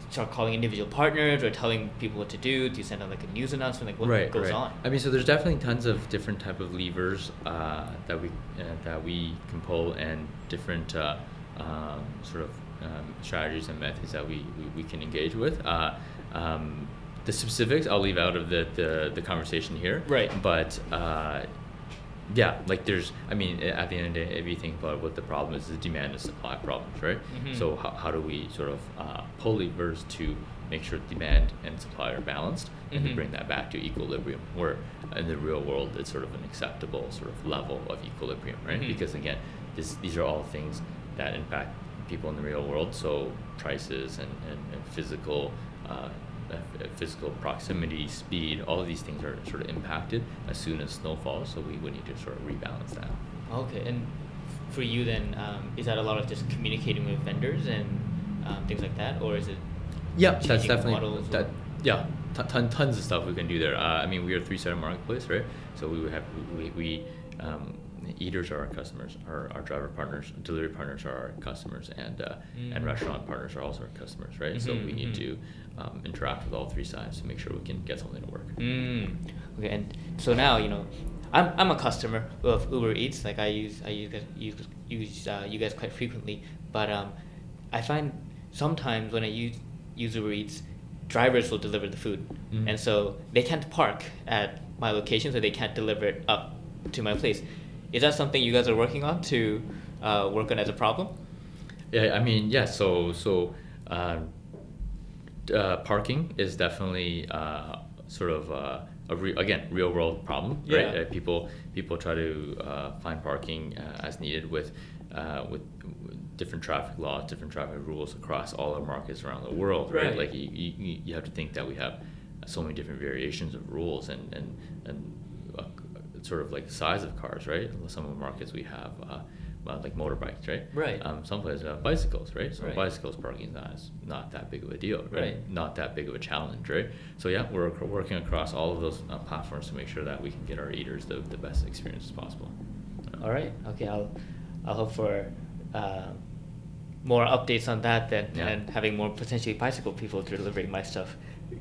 start calling individual partners or telling people what to do? Do you send out like a news announcement? Like what right, goes right. on? I mean, so there's definitely tons of different type of levers uh, that we uh, that we can pull, and different uh, um, sort of um, strategies and methods that we, we, we can engage with. Uh, um, the specifics I'll leave out of the, the, the conversation here. Right. But uh, yeah, like there's, I mean, at the end of the day, if you think about what the problem is, the demand and supply problems, right? Mhm. So how, how do we sort of uh, pull levers to make sure demand and supply are balanced and Mhm. to bring that back to equilibrium where in the real world it's sort of an acceptable sort of level of equilibrium, right? Mhm. Because again, this, these are all things that impact people in the real world. So prices and, and, and physical uh, physical proximity, speed, all of these things are sort of impacted as soon as snow falls. So we would need to sort of rebalance that. Okay, and for you then, um, is that a lot of just communicating with vendors and um, things like that, or is it? Yeah, that's definitely that. or- Yeah, ton, ton, tons of stuff we can do there. Uh, I mean, we are a three-sided marketplace, right? So we would have we, we um, eaters are our customers, our, our driver partners, delivery partners are our customers, and uh, and Mm. restaurant partners are also our customers, right? So Mhm, we need mhm. to um, interact with all three sides to make sure we can get something to work. Mm. Okay, and so now you know, I'm, I'm a customer of Uber Eats. Like I use I use use, use uh, you guys quite frequently, but um, I find sometimes when I use use Uber Eats, drivers will deliver the food, Mhm. and so they can't park at my location, so they can't deliver it up to my place. Is that something you guys are working on to uh, work on as a problem? Yeah, I mean, yeah. So so um, uh, parking is definitely uh, sort of uh, a re- again real world problem, right? Yeah. Uh, people people try to uh, find parking uh, as needed with uh, with different traffic laws, different traffic rules across all our markets around the world, right? Right. Like you, you, you have to think that we have so many different variations of rules and and and uh, sort of like the size of cars, right? Some of the markets we have. Uh, like motorbikes, right? Right. Um, some places have bicycles, right? So Right. bicycles parking is not not that big of a deal, right? Right. Not that big of a challenge, right? So yeah, we're working across all of those uh, platforms to make sure that we can get our eaters the, the best experience as possible. All right. Okay. I'll I'll hope for uh, more updates on that then, Yeah. and having more potentially bicycle people to delivering my stuff.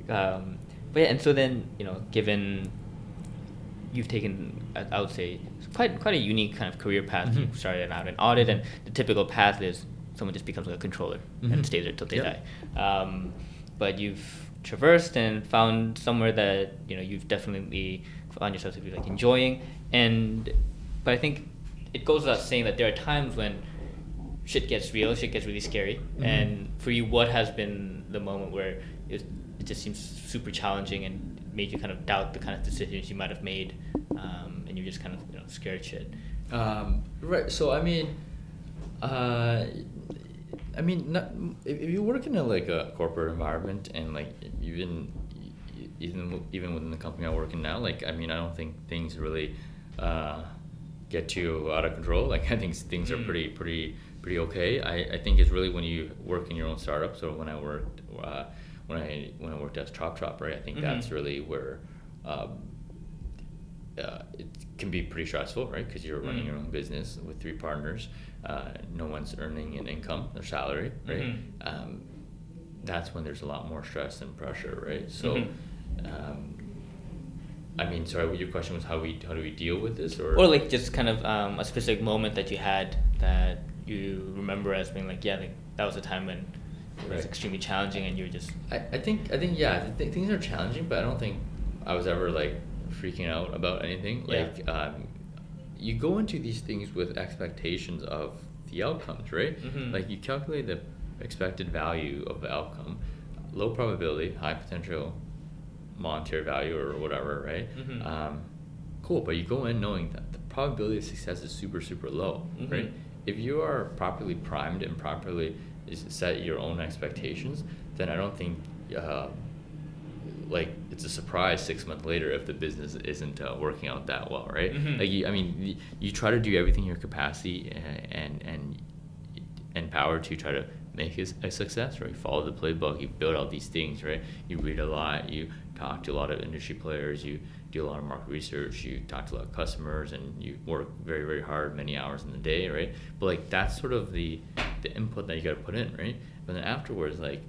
Um, but yeah, and so then you know, given you've taken, I would say, quite quite a unique kind of career path. You Mhm. started out in audit, and the typical path is someone just becomes like a controller Mhm. and stays there till they Yep. die. Um, but you've traversed and found somewhere that you know you've definitely found yourself to be like enjoying, and but I think it goes without saying that there are times when shit gets real, shit gets really scary. Mhm. And for you, what has been the moment where it, it just seems super challenging and made you kind of doubt the kind of decisions you might have made, um, and you're just kind of you know scared shit. Um, right. So I mean, uh, I mean, not, if, if you work in a like a corporate environment and like even even even within the company I work in now, like I mean, I don't think things really uh, get too out of control. Like *laughs* I think things are Mm. pretty pretty pretty okay. I, I think it's really when you work in your own startup. So when I worked uh, when I when I worked as Chop Chop, right? I think Mhm. that's really where. Um, uh, it can be pretty stressful, right? Because you're running Mm. your own business with three partners. Uh, no one's earning an income, their salary, right? Mhm. Um, that's when there's a lot more stress and pressure, right? So, Mhm. um, I mean, sorry, your question was how we how do we deal with this, or Or like just kind of um, a specific moment that you had that you remember as being like, yeah, like, that was a time when it was Right. extremely challenging, and you were just I, I think I think yeah, th- things are challenging, but I don't think I was ever like freaking out about anything. Yeah. Like um, you go into these things with expectations of the outcomes, right? Mhm. Like you calculate the expected value of the outcome, low probability, high potential monetary value or whatever, right? Mhm. Um, cool, but you go in knowing that the probability of success is super super low, Mhm. right? If you are properly primed and properly is set your own expectations, then I don't think uh, like it's a surprise six months later if the business isn't uh, working out that well, right? Mhm. Like you, I mean, you try to do everything in your capacity and and and, and power to try to make it a success, right? You follow the playbook, you build out these things, right? You read a lot, you talk to a lot of industry players, you do a lot of market research, you talk to a lot of customers, and you work very very hard many hours in the day, right? But like that's sort of the the input that you got to put in, right? But then afterwards, like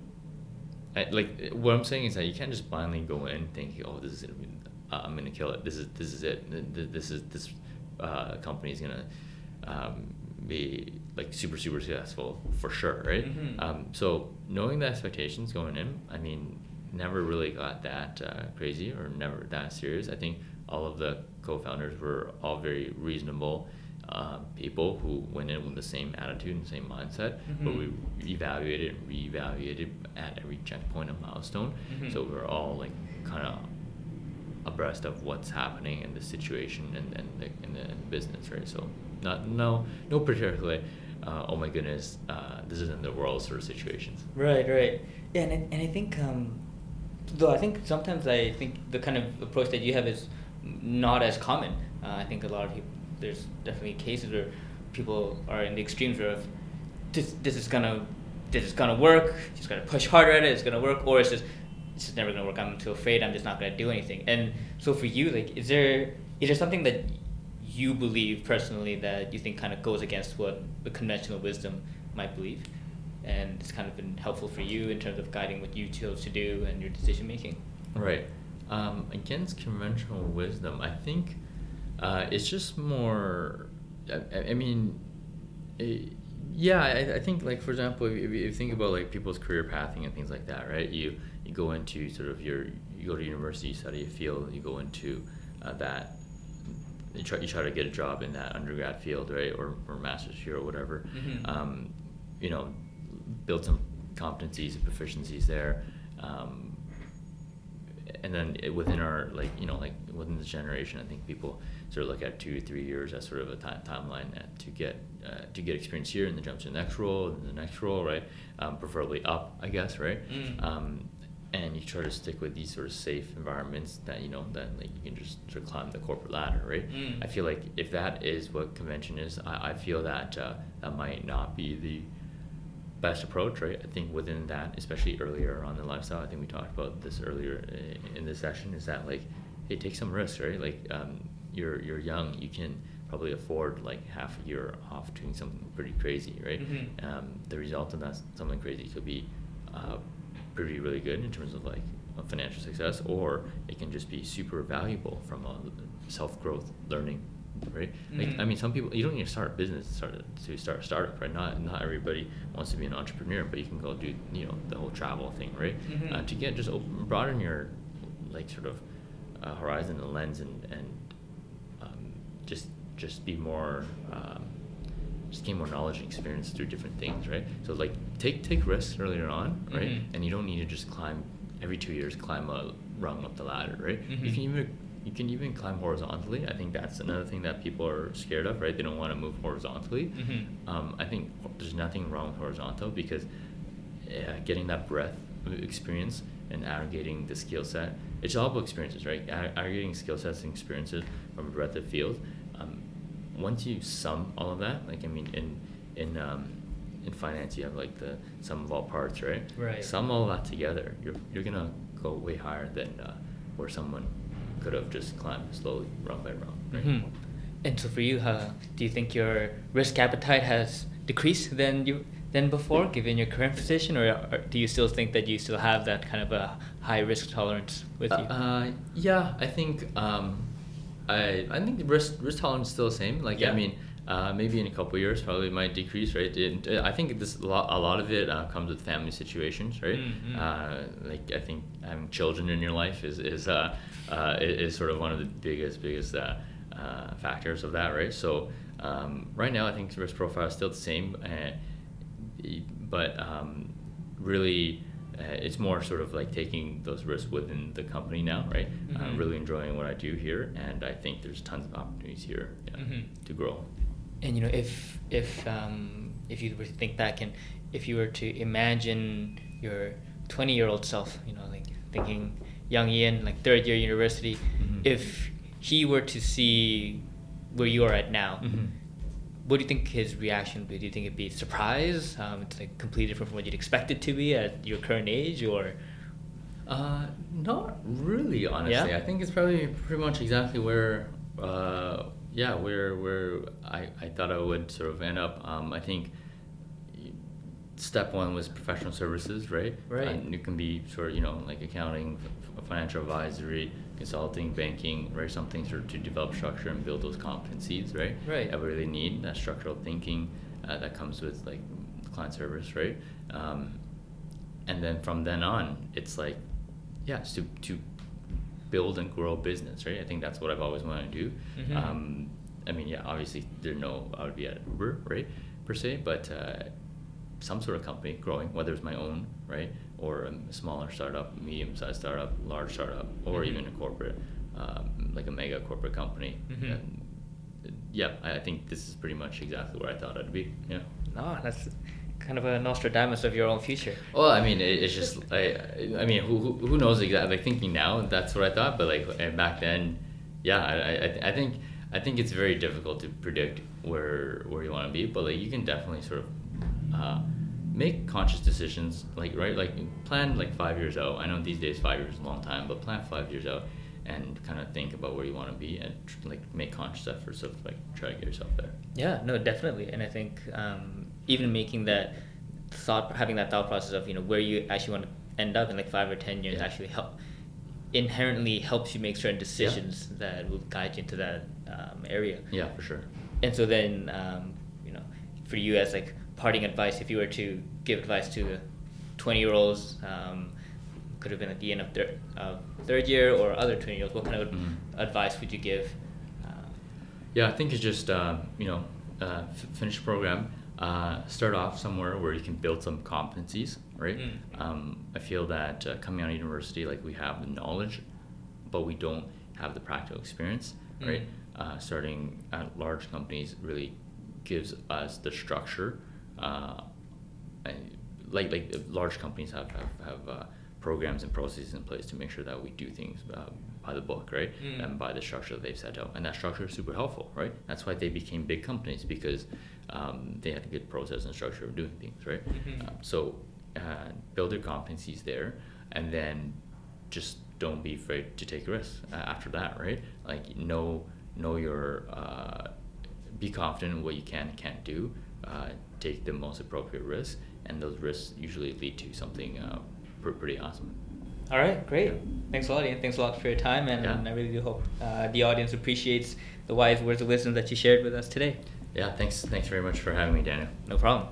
I, like what I'm saying is that you can't just blindly go in thinking, oh, this is gonna be, uh, I'm gonna kill it. This is this is it. Th- th- This is this uh, company is gonna um, be like super super successful for sure, right? Mhm. Um, so knowing the expectations going in, I mean, never really got that uh, crazy or never that serious. I think all of the co-founders were all very reasonable. Uh, people who went in with the same attitude and same mindset, but we evaluated and reevaluated at every checkpoint and milestone. Mhm. So we're all like kind of abreast of what's happening in the situation and, and the, in, the, in the business, right? So not no no particularly, uh, oh my goodness, uh, this isn't the world sort of situations. Right, right. Yeah, and I, and I think, um, though I think sometimes I think the kind of approach that you have is not as common. Uh, I think a lot of people, there's definitely cases where people are in the extremes of this, this is gonna, this is gonna work. Just gotta push harder at it. It's gonna work, or it's just, it's just never gonna work. I'm too afraid. I'm just not gonna do anything. And so for you, like, is there is there something that you believe personally that you think kind of goes against what the conventional wisdom might believe? And it's kind of been helpful for you in terms of guiding what you chose to do and your decision making. Right. Um, against conventional wisdom, I think uh, it's just more. I, I mean, it, yeah, I, I think like for example, if, if you think about like people's career pathing and things like that, right? You you go into sort of your you go to university, you study a field, you go into uh, that. You try, you try to get a job in that undergrad field, right, or, or master's here or whatever. Mhm. Um, you know, build some competencies and proficiencies there. Um, and then within our like you know like within this generation, I think people sort of look at two three years as sort of a time timeline to get uh, to get experience here and then jump to the next role and the next role, right? Um, preferably up, I guess, right? Mm. Um, and you try to stick with these sort of safe environments that you know that like you can just sort of climb the corporate ladder, right? Mm. I feel like if that is what convention is, I, I feel that uh, that might not be the best approach, right? I think within that, especially earlier on the lifestyle, I think we talked about this earlier in this session, is that like, hey, take some risks, right? Like, um, you're you're young, you can probably afford like half a year off doing something pretty crazy, right? Mhm. Um, the result of that something crazy could be uh, pretty really good in terms of like financial success, or it can just be super valuable from a self growth learning, right? Like I Mhm. mean, some people you don't need to start a business to start a, to start a startup, right? Not not everybody wants to be an entrepreneur, but you can go do you know the whole travel thing, right? Mhm. Uh, to get just open, broaden your like sort of uh, horizon and lens and and um, just just be more um, just gain more knowledge and experience through different things, right? So like take take risks earlier on, right? Mhm. And you don't need to just climb every two years climb a rung up the ladder, right? You Mhm. can even you can even climb horizontally. I think that's another thing that people are scared of, right? They don't want to move horizontally. Mhm. Um, I think there's nothing wrong with horizontal because yeah, getting that breadth experience and aggregating the skill set. It's all about experiences, right? Ag- Aggregating skill sets and experiences from a breadth of field. Um, once you sum all of that, like I mean, in in um, in finance, you have like the sum of all parts, right? Right. Sum all that together, you're you're gonna go way higher than uh, where someone could have just climbed slowly, rung by rung, right? Mhm. And so for you, uh, do you think your risk appetite has decreased than you than before, given your current position, or, or do you still think that you still have that kind of a high risk tolerance with you? Uh, yeah, I think um, I I think the risk risk tolerance is still the same. Like Yeah. I mean, uh, maybe in a couple of years, probably might decrease, right? Uh, I think this a lot, a lot of it uh, comes with family situations, right? Mm, mm. Uh, like I think having children in your life is is uh, is, is sort of one of the biggest biggest uh, uh, factors of that, right? So um, right now, I think risk profile is still the same, uh, but um, really. Uh, it's more sort of like taking those risks within the company now, right? Uh, Mhm. really enjoying what I do here, and I think there's tons of opportunities here yeah, Mhm. to grow. And you know, if if um, if you were to think back and if you were to imagine your twenty year old self, you know, like thinking young Ian, like third year university, Mhm. if he were to see where you are at now, Mhm. what do you think his reaction would be? Do you think it'd be surprise? Um, it's like completely different from what you'd expect it to be at your current age, or Uh, not really, honestly. Yeah? I think it's probably pretty much exactly where, uh, yeah, where where I, I thought I would sort of end up. Um, I think step one was professional services, right? Right. And it can be sort of you know like accounting, financial advisory, consulting, banking, right? Something sort of to develop structure and build those competencies, right? Right. That we really need that structural thinking uh, that comes with like client service, right? Um, and then from then on, it's like, yeah, it's to to build and grow a business, right? I think that's what I've always wanted to do. Mhm. Um, I mean, yeah, obviously there's no I would be at Uber, right, per se, but uh, some sort of company growing, whether it's my own, right, or a smaller startup, medium-sized startup, large startup, or Mhm. even a corporate, um, like a mega corporate company. Mhm. And, uh, yeah, I I think this is pretty much exactly where I thought I'd be. Yeah. no? That's kind of a Nostradamus of your own future. Well, I mean, it, it's just I, I mean, who, who who knows exactly? Like thinking now, that's what I thought, but like and back then, yeah, I, I, I think I think it's very difficult to predict where where you want to be, but like you can definitely sort of uh, make conscious decisions, like right, like plan like five years out. I know these days five years is a long time, but plan five years out and kind of think about where you want to be and tr- like make conscious efforts of like try to get yourself there. Yeah, no, definitely, and I think um, even making that thought, having that thought process of you know where you actually want to end up in like five or ten years Yeah. actually help inherently helps you make certain decisions that will guide you into that um, area. Yeah, for sure. And so then, um, you know, for you as like parting advice, if you were to give advice to twenty year olds, um, could have been at the end of thir- uh, third year or other twenty year olds, what kind of Mhm. advice would you give? Uh, Yeah, I think it's just uh, you know uh, f- finish the program, uh, start off somewhere where you can build some competencies, right? Mm. Um, I feel that uh, coming out of university, like we have the knowledge, but we don't have the practical experience, Mm. right? Uh, starting at large companies really gives us the structure. Uh, like like large companies have have, have uh, programs and processes in place to make sure that we do things uh, by the book, right? Mm. And by the structure that they've set out, and that structure is super helpful, right? That's why they became big companies because um, they had a good process and structure of doing things, right? Mhm. Um, so uh, build your competencies there, and then just don't be afraid to take risks uh, after that, right? Like know know your uh, be confident in what you can and can't do. Take the most appropriate risks, and those risks usually lead to something uh, pretty awesome. All right, great. Thanks a lot, Ian. Thanks a lot for your time, and, Yeah. I really do hope uh, the audience appreciates the wise words of wisdom that you shared with us today. Yeah, thanks. Thanks very much for having me, Daniel. No problem.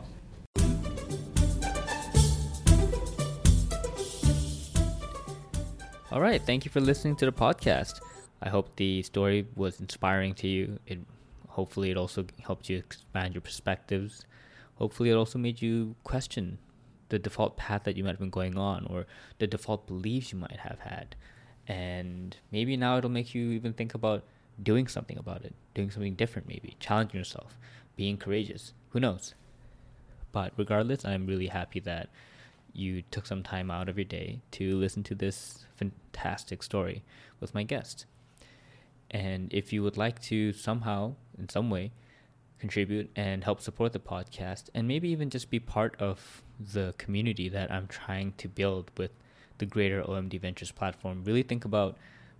All right, thank you for listening to the podcast. I hope the story was inspiring to you. It hopefully it also helped you expand your perspectives. Hopefully it also made you question the default path that you might have been going on or the default beliefs you might have had. And maybe now it'll make you even think about doing something about it, doing something different maybe, challenging yourself, being courageous. Who knows? But regardless, I'm really happy that you took some time out of your day to listen to this fantastic story with my guest. And if you would like to somehow, in some way, contribute and help support the podcast, and maybe even just be part of the community that I'm trying to build with the greater OMD Ventures platform, really think about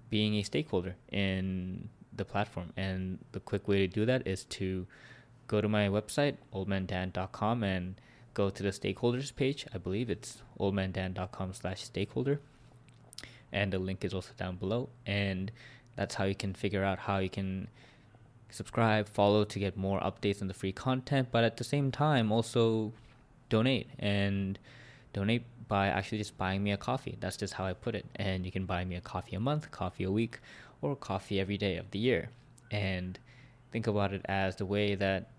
being a stakeholder in the platform. And the quick way to do that is to go to my website, oldmandan.com, and go to the stakeholders page. I believe it's oldmandan.com slash stakeholder. And the link is also down below. And that's how you can figure out how you can subscribe, follow to get more updates on the free content, but at the same time also donate and donate by actually just buying me a coffee. That's just how I put it. And you can buy me a coffee a month, coffee a week, or coffee every day of the year. And think about it as the way that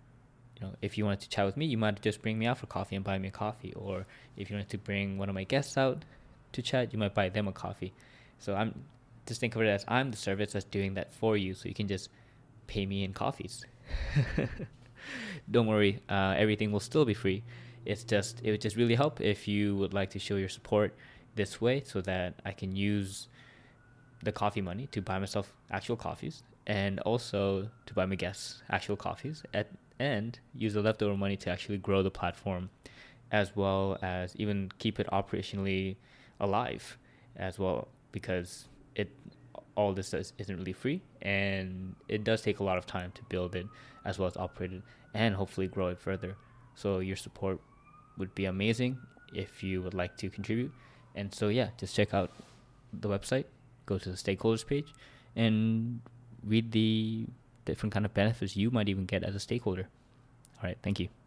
you know, if you wanted to chat with me, you might just bring me out for coffee and buy me a coffee. Or if you wanted to bring one of my guests out to chat, you might buy them a coffee. So I'm just think of it as I'm the service that's doing that for you, so you can just pay me in coffees. *laughs* Don't worry, uh, everything will still be free. It's just it would just really help if you would like to show your support this way, so that I can use the coffee money to buy myself actual coffees, and also to buy my guests actual coffees, at, and use the leftover money to actually grow the platform, as well as even keep it operationally alive, as well because it all this is, isn't really free and it does take a lot of time to build it as well as operate it and hopefully grow it further. So your support would be amazing if you would like to contribute. And so yeah just check out the website go to the stakeholders page and read the different kind of benefits you might even get as a stakeholder. All right thank you